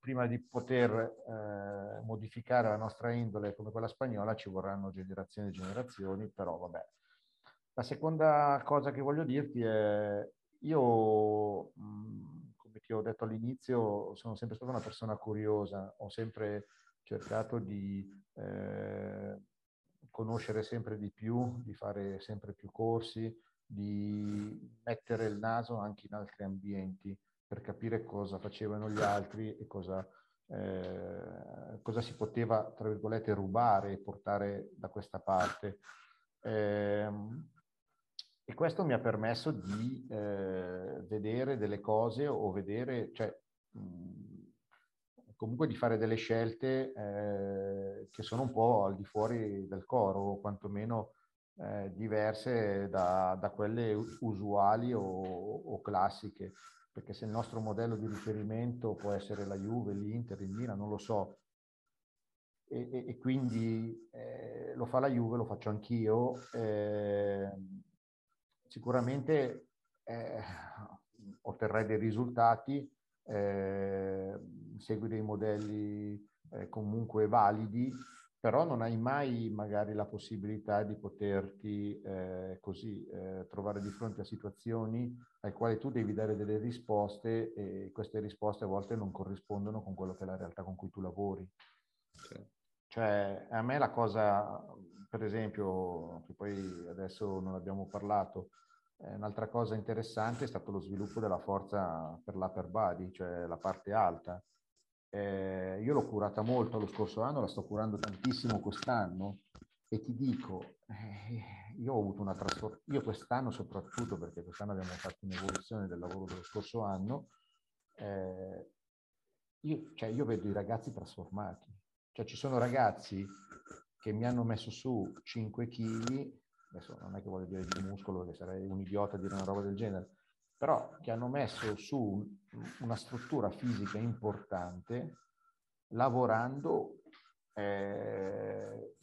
Speaker 3: prima di poter eh, modificare la nostra indole come quella spagnola ci vorranno generazioni e generazioni, però vabbè. La seconda cosa che voglio dirti è io, mh, come ti ho detto all'inizio, sono sempre stata una persona curiosa, ho sempre cercato di eh, conoscere sempre di più, di fare sempre più corsi, di mettere il naso anche in altri ambienti per capire cosa facevano gli altri e cosa, eh, cosa si poteva, tra virgolette, rubare e portare da questa parte. Eh, e questo mi ha permesso di eh, vedere delle cose o vedere, cioè, mh, comunque di fare delle scelte che sono un po' al di fuori del coro, o quantomeno eh, diverse da, da, quelle usuali o, o, classiche, perché se il nostro modello di riferimento può essere la Juve, l'Inter, il Milan, non lo so, e, e, e quindi eh, lo fa la Juve, lo faccio anch'io, eh, sicuramente eh, otterrei dei risultati, eh, segui dei modelli eh, comunque validi, però non hai mai magari la possibilità di poterti eh, così eh, trovare di fronte a situazioni alle quali tu devi dare delle risposte e queste risposte a volte non corrispondono con quello che è la realtà con cui tu lavori. Sì. Cioè, a me la cosa, per esempio, che poi adesso non abbiamo parlato, eh, un'altra cosa interessante è stato lo sviluppo della forza per l'upper body, cioè la parte alta. Eh, io l'ho curata molto lo scorso anno, la sto curando tantissimo quest'anno e ti dico, eh, io ho avuto una trasformazione, io quest'anno soprattutto perché quest'anno abbiamo fatto un'evoluzione del lavoro dello scorso anno, eh, io, cioè, io vedo i ragazzi trasformati. Cioè ci sono ragazzi che mi hanno messo su 5 kg adesso non è che voglio dire di muscolo perché sarei un idiota a dire una roba del genere, però che hanno messo su una struttura fisica importante lavorando eh,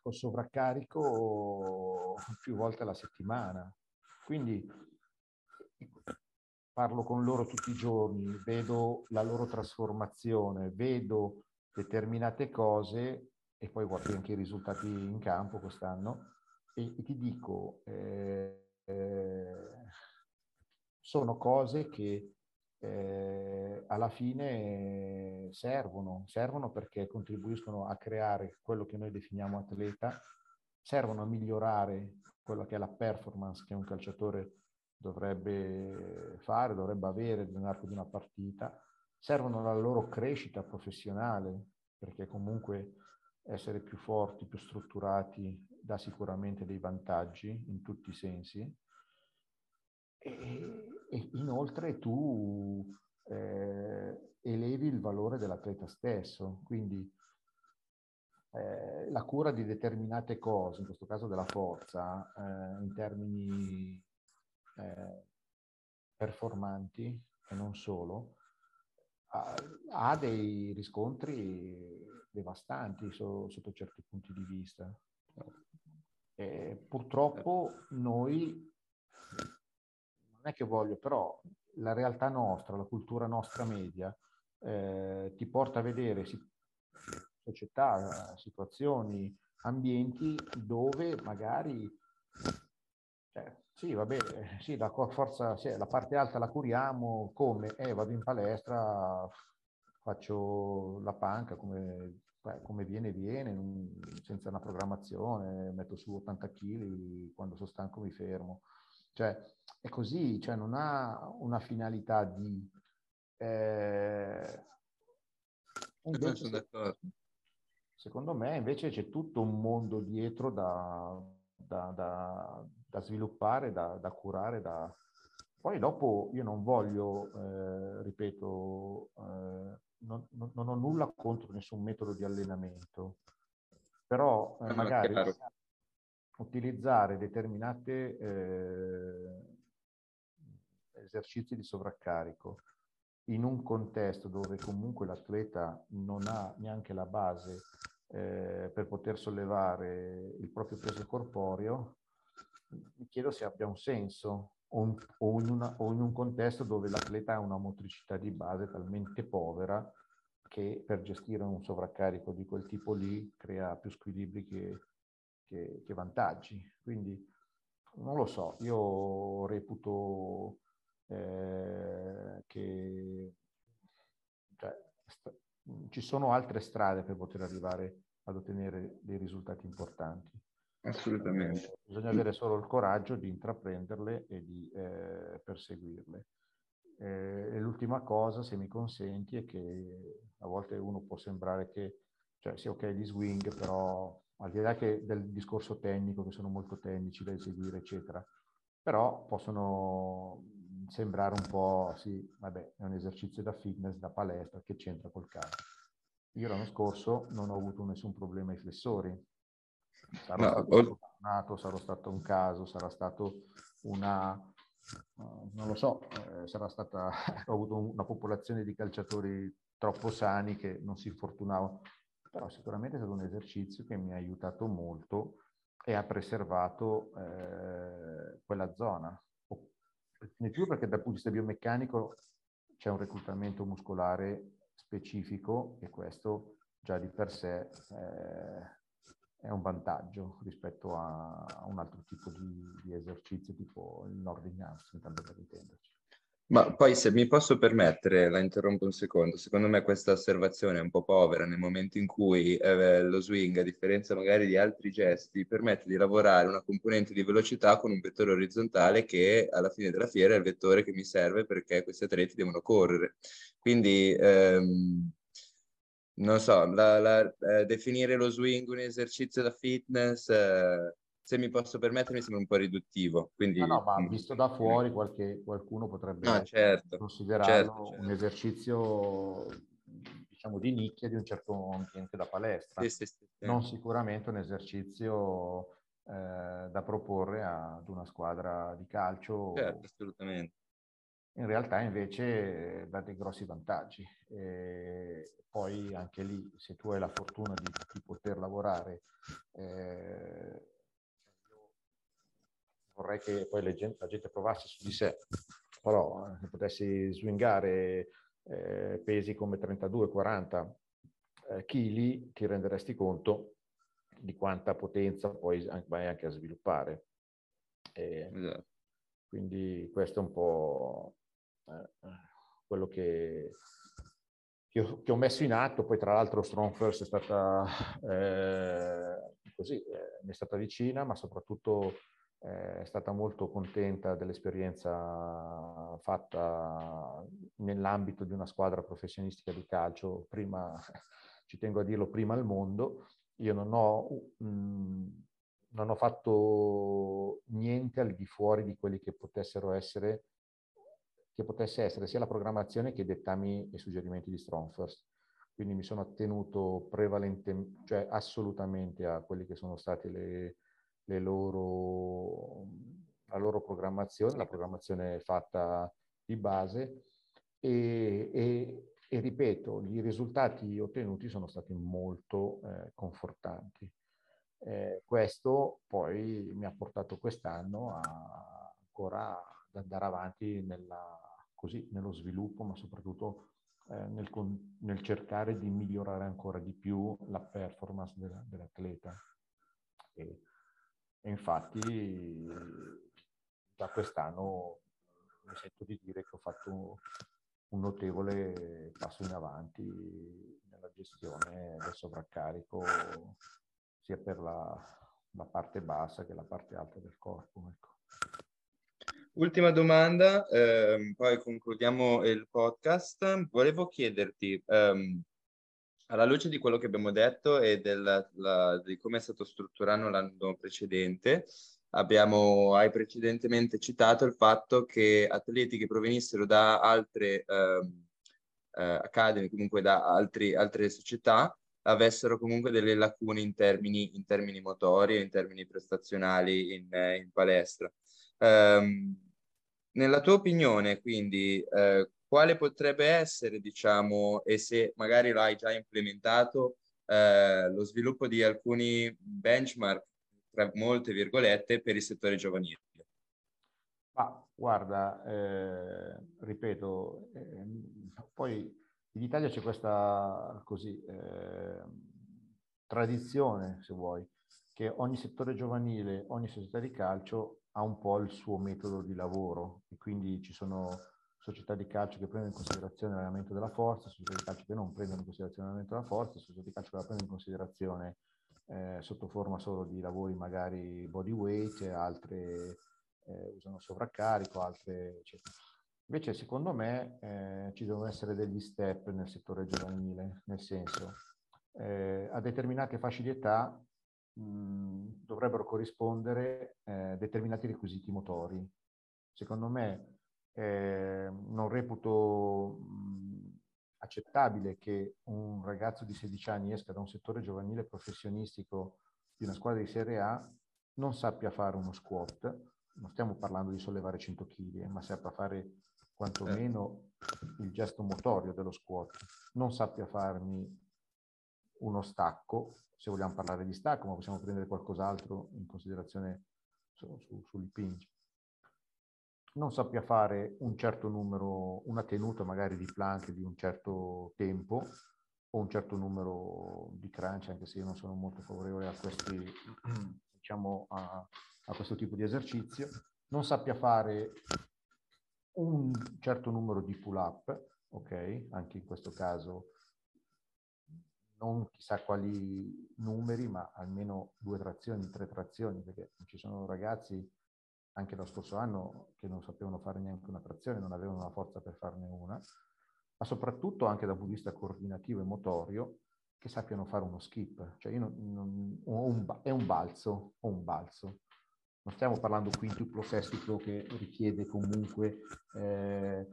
Speaker 3: con sovraccarico più volte alla settimana. Quindi parlo con loro tutti i giorni, vedo la loro trasformazione, vedo determinate cose e poi guardo anche i risultati in campo quest'anno e, e ti dico, eh, eh, sono cose che eh, alla fine servono, servono perché contribuiscono a creare quello che noi definiamo atleta, servono a migliorare quello che è la performance che un calciatore dovrebbe fare, dovrebbe avere nell'arco di una partita, servono alla loro crescita professionale, perché comunque essere più forti, più strutturati dà sicuramente dei vantaggi in tutti i sensi. E inoltre tu eh, elevi il valore dell'atleta stesso, quindi eh, la cura di determinate cose, in questo caso della forza, eh, in termini eh, performanti e non solo, ha, ha dei riscontri devastanti so, sotto certi punti di vista. Eh, purtroppo noi, non è che voglio, però la realtà nostra, la cultura nostra media, eh, ti porta a vedere società, situazioni, ambienti dove magari, cioè, sì, va bene, sì, la forza, sì, la parte alta la curiamo, come? Eh, vado in palestra, faccio la panca come, come viene, viene, senza una programmazione, metto su 80 kg, quando sono stanco mi fermo. Cioè, è così, cioè non ha una finalità di... Eh, invece, secondo me invece c'è tutto un mondo dietro da, da, da, da sviluppare, da, curare, da... Poi dopo io non voglio, eh, ripeto, eh, non, non, non, ho nulla contro nessun metodo di allenamento, però eh, magari utilizzare determinate eh, esercizi di sovraccarico in un contesto dove comunque l'atleta non ha neanche la base eh, per poter sollevare il proprio peso corporeo, mi chiedo se abbia un senso o, un, o, in una, o in un contesto dove l'atleta ha una motricità di base talmente povera che per gestire un sovraccarico di quel tipo lì crea più squilibri che, che, che vantaggi. Quindi non lo so, io reputo eh, che cioè, st- ci sono altre strade per poter arrivare ad ottenere dei risultati importanti.
Speaker 2: Assolutamente.
Speaker 3: Eh, bisogna avere solo il coraggio di intraprenderle e di eh, perseguirle. Eh, e l'ultima cosa, se mi consenti, è che a volte uno può sembrare che, cioè sì, ok, gli swing, però al di là del discorso tecnico, che sono molto tecnici da eseguire, eccetera, però possono sembrare un po', sì, vabbè, è un esercizio da fitness, da palestra, che c'entra col calcio. Io l'anno scorso non ho avuto nessun problema ai flessori. Sarò no, stato ol... fortunato, sarò stato un caso, sarà stato una, uh, non lo so, eh, sarà stata, ho avuto una popolazione di calciatori troppo sani che non si infortunavano, però sicuramente è stato un esercizio che mi ha aiutato molto e ha preservato eh, quella zona. Ne più perché dal punto di vista biomeccanico c'è un reclutamento muscolare specifico e questo già di per sé eh, è un vantaggio rispetto a, un altro tipo di, di, esercizio tipo il Nordic Hamstring, tanto per intenderci.
Speaker 2: Ma poi se mi posso permettere, la interrompo un secondo, secondo me questa osservazione è un po' povera nel momento in cui eh, lo swing, a differenza magari di altri gesti, permette di lavorare una componente di velocità con un vettore orizzontale che alla fine della fiera è il vettore che mi serve perché questi atleti devono correre. Quindi ehm, non so, la, la, eh, definire lo swing un esercizio da fitness, eh, se mi posso permettere, mi sembra un po' riduttivo. Quindi,
Speaker 3: no, no, ma mm. visto da fuori qualche, qualcuno potrebbe
Speaker 2: no, certo,
Speaker 3: considerarlo certo, certo. un esercizio diciamo di nicchia di un certo ambiente da palestra, sì, sì, sì, non sicuramente un esercizio eh, da proporre ad una squadra di calcio.
Speaker 2: Certo, assolutamente
Speaker 3: in realtà invece dà dei grossi vantaggi. E poi anche lì, se tu hai la fortuna di, di poter lavorare, eh, vorrei che poi gente, la gente provasse su di sé, però eh, se potessi swingare eh, pesi come 32-40 eh, kg, ti renderesti conto di quanta potenza poi vai anche a sviluppare. Esatto. Quindi questo è un po' Eh, quello che, che, ho, che, ho, messo in atto. Poi, tra l'altro, Strong First è stata eh, così, eh, mi è stata vicina, ma soprattutto eh, è stata molto contenta dell'esperienza fatta nell'ambito di una squadra professionistica di calcio. Prima, ci tengo a dirlo, prima al mondo. Io non ho, mh, mm, non ho fatto niente al di fuori di quelli che potessero essere che potesse essere sia la programmazione che i dettami e suggerimenti di Strongfirst. Quindi mi sono attenuto prevalentemente, cioè assolutamente a quelli che sono state le, le loro, la loro programmazione, la programmazione fatta di base e, e, e ripeto, i risultati ottenuti sono stati molto eh, confortanti. Eh, questo poi mi ha portato quest'anno a, ancora ad andare avanti nella, così, nello sviluppo, ma soprattutto eh, nel, nel, cercare di migliorare ancora di più la performance della, dell'atleta. E, e infatti da quest'anno mi sento di dire che ho fatto un notevole passo in avanti nella gestione del sovraccarico sia per la, la parte bassa che la parte alta del corpo. Ecco.
Speaker 2: Ultima domanda, ehm, poi concludiamo il podcast. Volevo chiederti, ehm, alla luce di quello che abbiamo detto e del, la, di come è stato strutturato l'anno precedente, abbiamo, hai precedentemente citato il fatto che atleti che provenissero da altre ehm, eh, academy, comunque da altri, altre società, avessero comunque delle lacune in termini, in termini motori e in termini prestazionali in, in palestra. Um, nella tua opinione, quindi, eh, quale potrebbe essere, diciamo, e se magari l'hai già implementato, eh, lo sviluppo di alcuni benchmark tra molte virgolette, per il settore giovanile?
Speaker 3: Ma guarda, eh, ripeto, eh, poi in Italia c'è questa così, eh, tradizione, se vuoi, che ogni settore giovanile, ogni società di calcio ha un po' il suo metodo di lavoro e quindi ci sono società di calcio che prendono in considerazione l'allenamento della forza, società di calcio che non prendono in considerazione l'allenamento della forza, società di calcio che la prendono in considerazione eh, sotto forma solo di lavori magari body weight, altre eh, usano sovraccarico, altre eccetera. Invece secondo me eh, ci devono essere degli step nel settore giovanile, nel senso eh, a determinate fasce di età mh, dovrebbero corrispondere eh, determinati requisiti motori. Secondo me eh, non reputo mh, accettabile che un ragazzo di 16 anni esca da un settore giovanile professionistico di una squadra di Serie A, non sappia fare uno squat, non stiamo parlando di sollevare 100 kg, eh, ma sappia fare quantomeno il gesto motorio dello squat, non sappia farmi uno stacco, se vogliamo parlare di stacco, ma possiamo prendere qualcos'altro in considerazione su, su, sugli pinch non sappia fare un certo numero, una tenuta magari di plank di un certo tempo o un certo numero di crunch, anche se io non sono molto favorevole a, questi, diciamo, a, a questo tipo di esercizio, non sappia fare un certo numero di pull up, ok? Anche in questo caso non chissà quali numeri, ma almeno due trazioni, tre trazioni, perché ci sono ragazzi anche lo scorso anno che non sapevano fare neanche una trazione, non avevano la forza per farne una, ma soprattutto anche dal punto di vista coordinativo e motorio che sappiano fare uno skip, cioè io non, non, un, è un balzo o un balzo. Non stiamo parlando quintuplo, sestuplo che richiede comunque eh,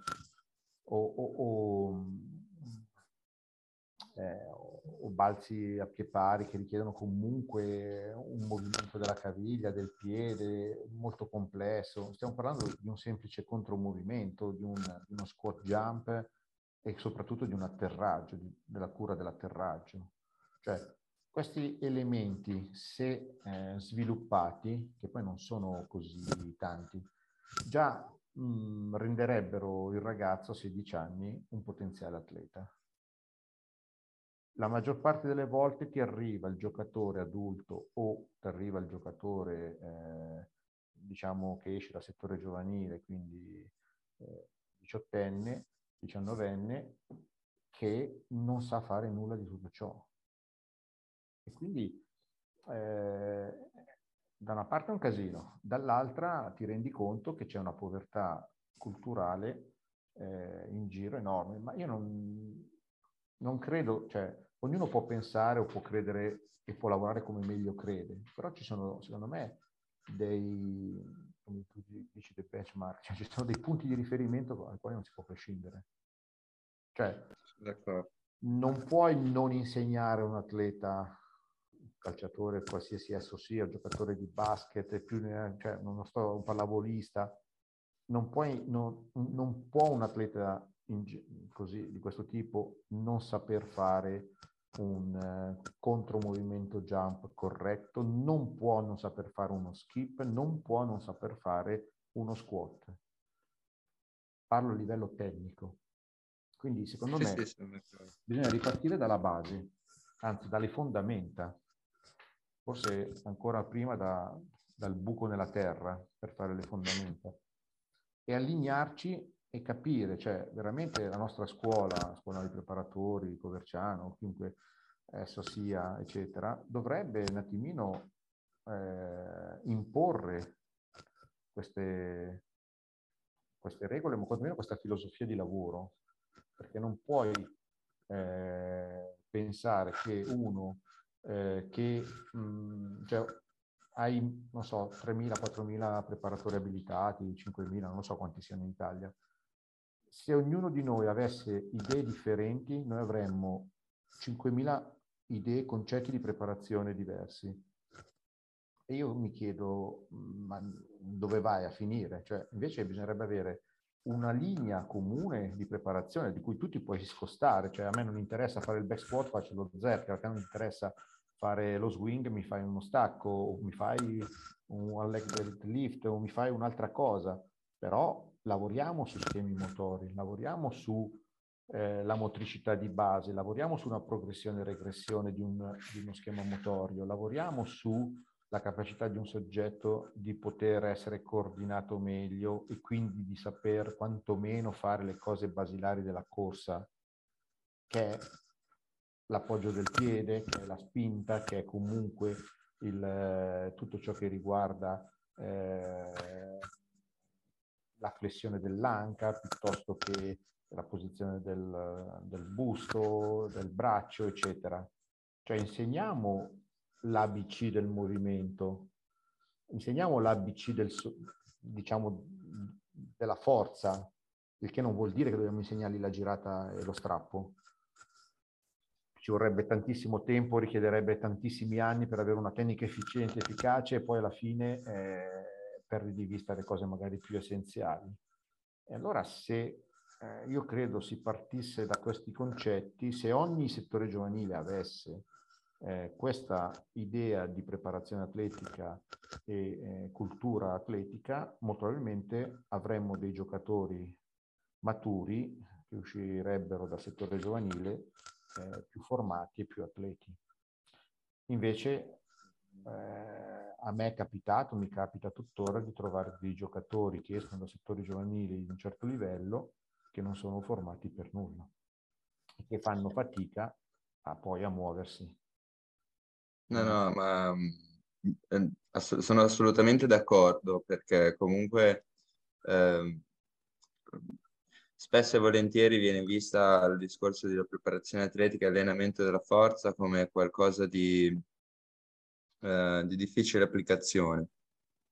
Speaker 3: o, o, o eh, o balzi a pie pari che richiedono comunque un movimento della caviglia, del piede molto complesso. Stiamo parlando di un semplice contromovimento, di, un, di uno squat jump e soprattutto di un atterraggio, di, della cura dell'atterraggio. Cioè, questi elementi, se eh, sviluppati, che poi non sono così tanti, già mh, renderebbero il ragazzo a 16 anni un potenziale atleta la maggior parte delle volte ti arriva il giocatore adulto o ti arriva il giocatore, eh, diciamo, che esce dal settore giovanile, quindi eh, diciottenne, diciannovenne, che non sa fare nulla di tutto ciò. E quindi eh, da una parte è un casino, dall'altra ti rendi conto che c'è una povertà culturale eh, in giro enorme, ma io non, non credo, cioè ognuno può pensare o può credere e può lavorare come meglio crede, però ci sono, secondo me, dei, come tu dici, dei benchmark, cioè ci sono dei punti di riferimento ai quali non si può prescindere. Cioè, non puoi non insegnare a un atleta, calciatore, qualsiasi esso sia, giocatore di basket, più, cioè, non sto un pallavolista, non, puoi, non, non può un atleta in, così, di questo tipo non saper fare un uh, contromovimento jump corretto, non può non saper fare uno skip, non può non saper fare uno squat. Parlo a livello tecnico. Quindi secondo me bisogna ripartire dalla base, anzi dalle fondamenta, forse ancora prima da, dal buco nella terra per fare le fondamenta e allinearci e capire, cioè veramente la nostra scuola, scuola di preparatori, Coverciano, chiunque esso sia, eccetera, dovrebbe un attimino eh, imporre queste, queste regole, ma quantomeno questa filosofia di lavoro, perché non puoi eh, pensare che uno eh, che mh, mm, cioè, hai, non so, 3.000, 4.000 preparatori abilitati, 5.000, non so quanti siano in Italia. Se ognuno di noi avesse idee differenti, noi avremmo 5.000 idee, concetti di preparazione diversi. E io mi chiedo, ma dove vai a finire? Cioè, invece bisognerebbe avere una linea comune di preparazione di cui tu ti puoi scostare, cioè a me non interessa fare il back squat, faccio lo zerk, a me non interessa fare lo swing, mi fai uno stacco, o mi fai un leg lift, o mi fai un'altra cosa, però lavoriamo su schemi motori, lavoriamo su eh, motricità di base, lavoriamo su una progressione e regressione di, un, di uno schema motorio, lavoriamo sulla capacità di un soggetto di poter essere coordinato meglio e quindi di saper quantomeno fare le cose basilari della corsa, che è l'appoggio del piede, che è la spinta, che è comunque il, eh, tutto ciò che riguarda eh, la flessione dell'anca piuttosto che la posizione del, del busto, del braccio, eccetera. Cioè insegniamo l'ABC del movimento, insegniamo l'ABC del, diciamo, della forza, il che non vuol dire che dobbiamo insegnargli la girata e lo strappo, ci vorrebbe tantissimo tempo, richiederebbe tantissimi anni per avere una tecnica efficiente, efficace e poi alla fine eh, perdi di vista le cose magari più essenziali. E allora se eh, io credo si partisse da questi concetti, se ogni settore giovanile avesse eh, questa idea di preparazione atletica e eh, cultura atletica, molto probabilmente avremmo dei giocatori maturi che uscirebbero dal settore giovanile eh, più formati e più atleti. Invece eh, a me è capitato, mi capita tuttora di trovare dei giocatori che escono da settori giovanili di un certo livello che non sono formati per nulla e che fanno fatica a poi a muoversi.
Speaker 2: No, no, ma eh, sono assolutamente d'accordo perché comunque eh, spesso e volentieri viene vista il discorso della preparazione atletica e allenamento della forza come qualcosa di, eh, di difficile applicazione,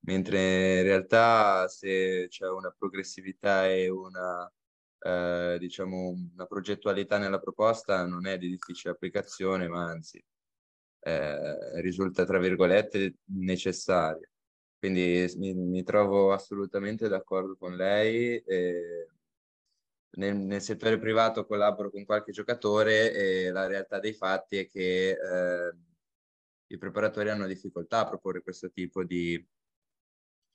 Speaker 2: mentre in realtà se c'è una progressività e una, eh, diciamo, una progettualità nella proposta non è di difficile applicazione, ma anzi eh, risulta, tra virgolette, necessaria. Quindi mi, mi trovo assolutamente d'accordo con lei. E nel, nel, settore privato collaboro con qualche giocatore e la realtà dei fatti è che eh, i preparatori hanno difficoltà a proporre questo tipo di,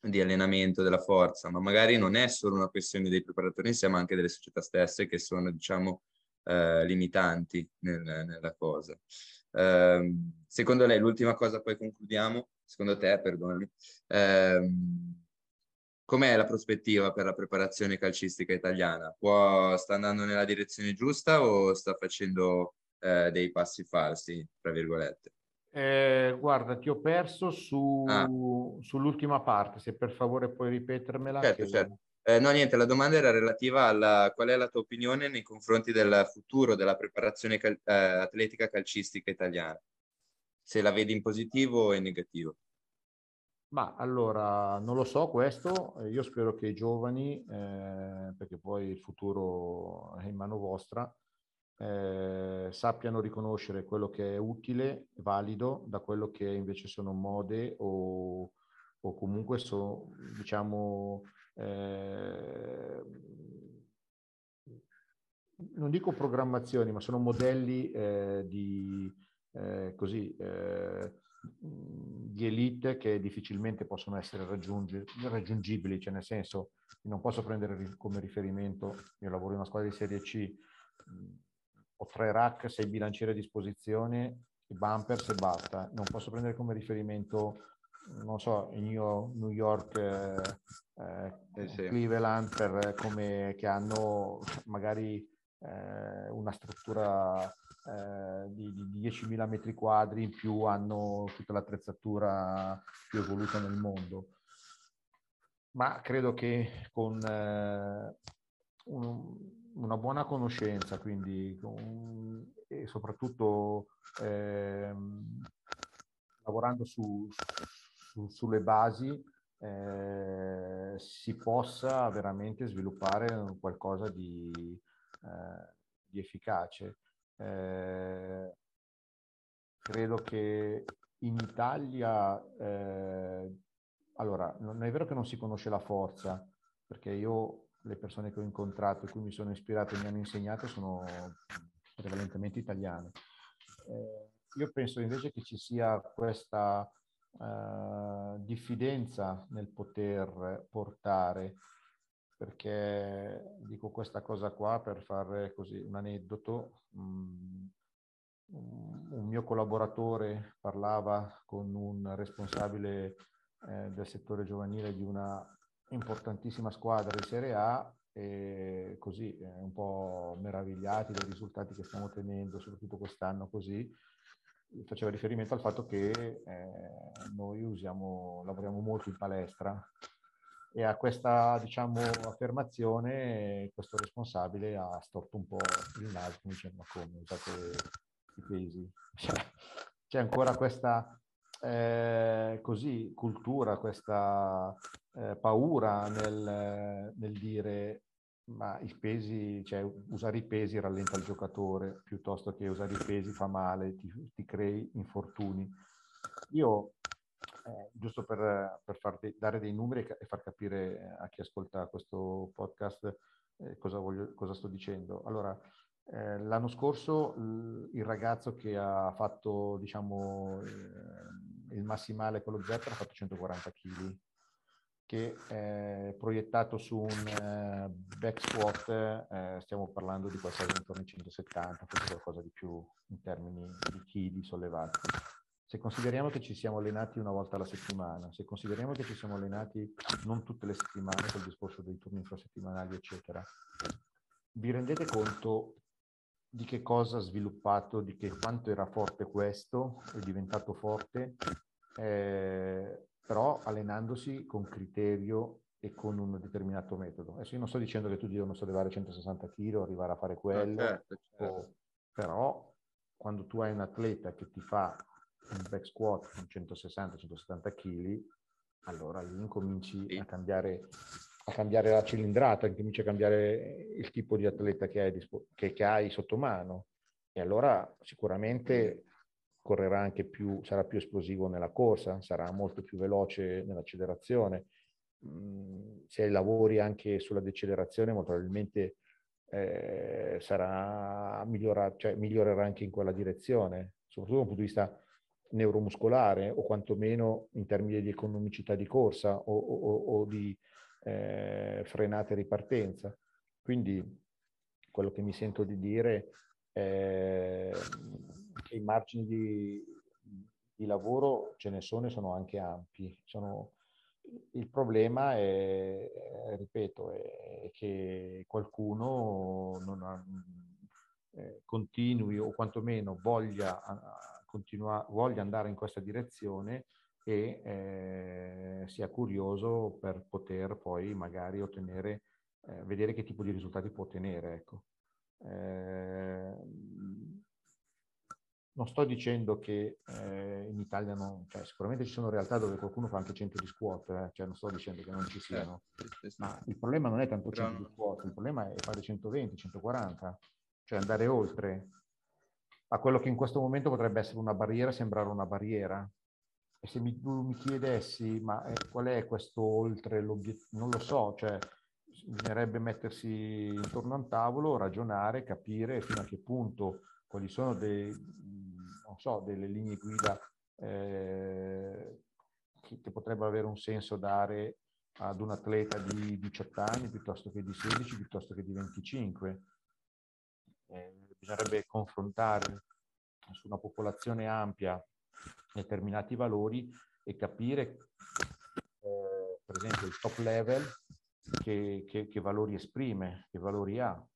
Speaker 2: di, allenamento della forza, ma magari non è solo una questione dei preparatori insieme, ma anche delle società stesse che sono, diciamo, eh, limitanti nel, nella cosa. Eh, secondo lei, l'ultima cosa, poi concludiamo, secondo te, perdonami, ehm, com'è la prospettiva per la preparazione calcistica italiana? Può, sta andando nella direzione giusta o sta facendo eh, dei passi falsi, tra virgolette?
Speaker 3: Eh, guarda, ti ho perso su, ah. sull'ultima parte, se per favore puoi ripetermela.
Speaker 2: Certo, che... certo. Eh, no, niente, la domanda era relativa alla qual è la tua opinione nei confronti del futuro della preparazione cal- eh, atletica calcistica italiana, se la vedi in positivo o in negativo.
Speaker 3: Ma allora, non lo so questo, io spero che i giovani, eh, perché poi il futuro è in mano vostra, eh, sappiano riconoscere quello che è utile, valido, da quello che invece sono mode o, o comunque sono, diciamo, eh, non dico programmazioni, ma sono modelli eh, di, eh, così, eh, di elite che difficilmente possono essere raggiungibili, cioè nel senso non posso prendere come riferimento, io lavoro in una squadra di Serie C, ho tre rack, sei bilancieri a disposizione, i bumpers e basta, non posso prendere come riferimento non so, in New York, eh, eh, sì. Cleveland, per, come, che hanno magari eh, una struttura eh, di, di 10.000 metri quadri in più, hanno tutta l'attrezzatura più evoluta nel mondo. Ma credo che con eh, un, una buona conoscenza, quindi con, e soprattutto ehm, lavorando su, su, sulle basi eh, si possa veramente sviluppare qualcosa di, eh, di efficace. Eh, credo che in Italia, eh, allora, non è vero che non si conosce la forza, perché io le persone che ho incontrato e cui mi sono ispirato e mi hanno insegnato sono prevalentemente italiane. Eh, io penso invece che ci sia questa uh, diffidenza nel poter portare, perché dico questa cosa qua per fare così un aneddoto. Um, un mio collaboratore parlava con un responsabile eh, del settore giovanile di una importantissima squadra di Serie A e così eh, un po' meravigliati dai risultati che stiamo ottenendo, soprattutto quest'anno così, faceva riferimento al fatto che eh, noi usiamo, lavoriamo molto in palestra e a questa diciamo, affermazione questo responsabile ha storto un po' il naso dicendo ma come usate i pesi? Cioè, c'è ancora questa eh, così, cultura, questa eh, paura nel, nel dire ma i pesi, cioè usare i pesi rallenta il giocatore piuttosto che usare i pesi fa male, ti, ti crei infortuni. Io, eh, giusto per, per far de- dare dei numeri e far capire a chi ascolta questo podcast eh, cosa, voglio, cosa, sto dicendo. Allora, eh, l'anno scorso l- il ragazzo che ha fatto, diciamo, eh, il massimale con lo Zeppelin ha fatto 140 kg che è proiettato su un eh, back squat, eh, stiamo parlando di qualcosa intorno ai 170, forse qualcosa di più in termini di chili sollevati. Se consideriamo che ci siamo allenati una volta alla settimana, se consideriamo che ci siamo allenati non tutte le settimane col discorso dei turni infrasettimanali, eccetera, vi rendete conto di che cosa ha sviluppato, di che quanto era forte questo, è diventato forte, eh, però allenandosi con criterio e con un determinato metodo. Adesso io non sto dicendo che tu devi sollevare 160 kg, arrivare a fare quello, certo, certo. O, però quando tu hai un atleta che ti fa un back squat con 160-170 kg, allora lì incominci sì. a, cambiare, a cambiare la cilindrata, incominci a cambiare il tipo di atleta che hai, che, che hai sotto mano. E allora sicuramente correrà anche più, sarà più esplosivo nella corsa, sarà molto più veloce nell'accelerazione. Mm, se lavori anche sulla decelerazione, molto probabilmente eh, sarà migliora, cioè, migliorerà anche in quella direzione, soprattutto dal punto di vista neuromuscolare o quantomeno in termini di economicità di corsa o, o, o di eh, frenata e ripartenza. Quindi quello che mi sento di dire è i margini di, di lavoro ce ne sono e sono anche ampi. Sono, il problema è, ripeto, è che qualcuno non ha, eh, continui o quantomeno voglia, continua, voglia andare in questa direzione e eh, sia curioso per poter poi magari ottenere, eh, vedere che tipo di risultati può ottenere. Ecco. Non sto dicendo che eh, in Italia non, cioè, sicuramente ci sono realtà dove qualcuno fa anche 100 di squat, eh, cioè non sto dicendo che non ci siano, ma il problema non è tanto 100 di squat, il problema è fare 120, 140, cioè andare oltre a quello che in questo momento potrebbe essere una barriera, sembrare una barriera. E se mi, tu mi chiedessi, ma eh, qual è questo oltre l'obiettivo? Non lo so, cioè bisognerebbe mettersi intorno a un tavolo, ragionare, capire fino a che punto quali sono dei, so, delle linee guida eh, che, che, potrebbero avere un senso dare ad un atleta di 18 anni piuttosto che di 16, piuttosto che di 25. Eh, bisognerebbe confrontare su una popolazione ampia determinati valori e capire, eh, per esempio, il top level che, che, che valori esprime, che valori ha.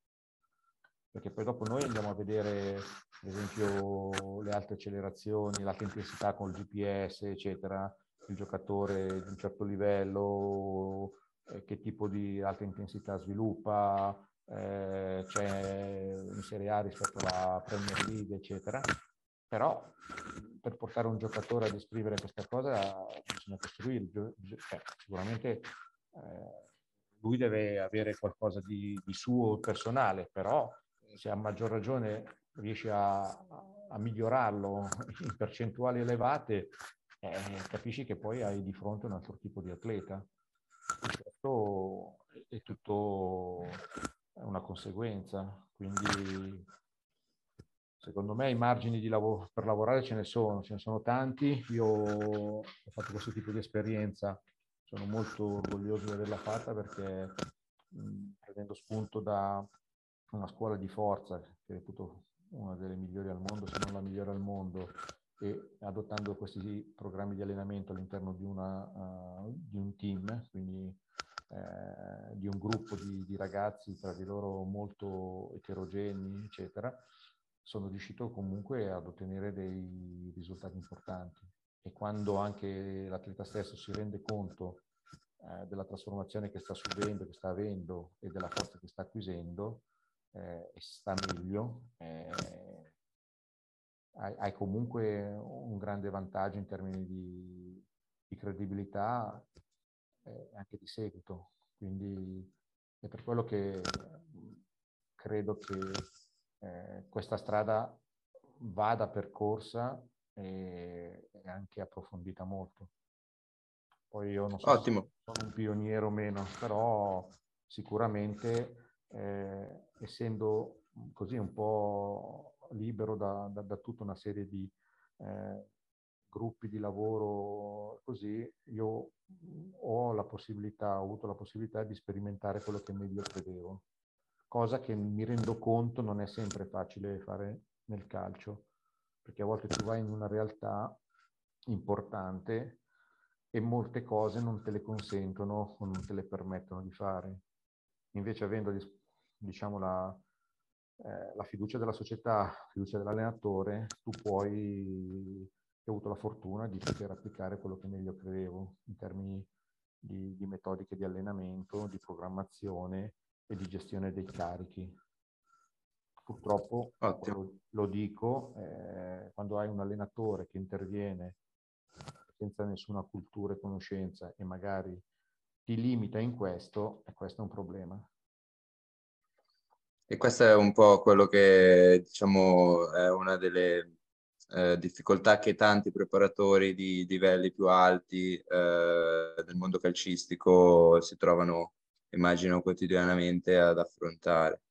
Speaker 3: Perché poi dopo noi andiamo a vedere, ad esempio, le alte accelerazioni, l'alta intensità con il GPS, eccetera, il giocatore di un certo livello, eh, che tipo di alta intensità sviluppa, eh, c'è in Serie A rispetto alla Premier League, eccetera. Però per portare un giocatore a descrivere questa cosa bisogna costruire, cioè, sicuramente eh, lui deve avere qualcosa di, di, suo personale, però se a maggior ragione riesce a, a migliorarlo in percentuali elevate, eh, capisci che poi hai di fronte un altro tipo di atleta. Questo è tutto una conseguenza, quindi secondo me i margini lav- per lavorare ce ne sono, ce ne sono tanti. Io ho fatto questo tipo di esperienza sono molto orgoglioso di averla fatta perché mh, prendendo spunto da una scuola di forza che reputo una delle migliori al mondo, se non la migliore al mondo, e adottando questi programmi di allenamento all'interno di, una, uh, di un team, quindi eh, di un gruppo di, di, ragazzi tra di loro molto eterogenei, eccetera, sono riuscito comunque ad ottenere dei risultati importanti. E quando anche l'atleta stesso si rende conto eh, della trasformazione che sta subendo, che sta avendo e della forza che sta acquisendo eh, e sta meglio, eh, hai, hai, comunque un grande vantaggio in termini di, di credibilità e anche di seguito. Quindi è per quello che credo che eh, questa strada vada percorsa e, e anche approfondita molto. Poi io non so Ottimo. se sono un pioniere o meno, però sicuramente eh, essendo così un po' libero da, da, da tutta una serie di eh, gruppi di lavoro così, io ho la possibilità, ho avuto la possibilità di sperimentare quello che meglio credevo, cosa che mi rendo conto non è sempre facile fare nel calcio perché a volte tu vai in una realtà importante e molte cose non te le consentono o non te le permettono di fare. Invece avendo diciamo, la, eh, la fiducia della società, la fiducia dell'allenatore, tu puoi, ho avuto la fortuna di poter applicare quello che meglio credevo in termini di, di metodiche di allenamento, di programmazione e di gestione dei carichi. Purtroppo, lo, lo, dico, eh, quando hai un allenatore che interviene senza nessuna cultura e conoscenza e magari ti limita in questo, e questo è un problema.
Speaker 2: E questo è un po' quello che diciamo è una delle eh, difficoltà che tanti preparatori di livelli più alti eh, del mondo calcistico si trovano, immagino, quotidianamente ad affrontare.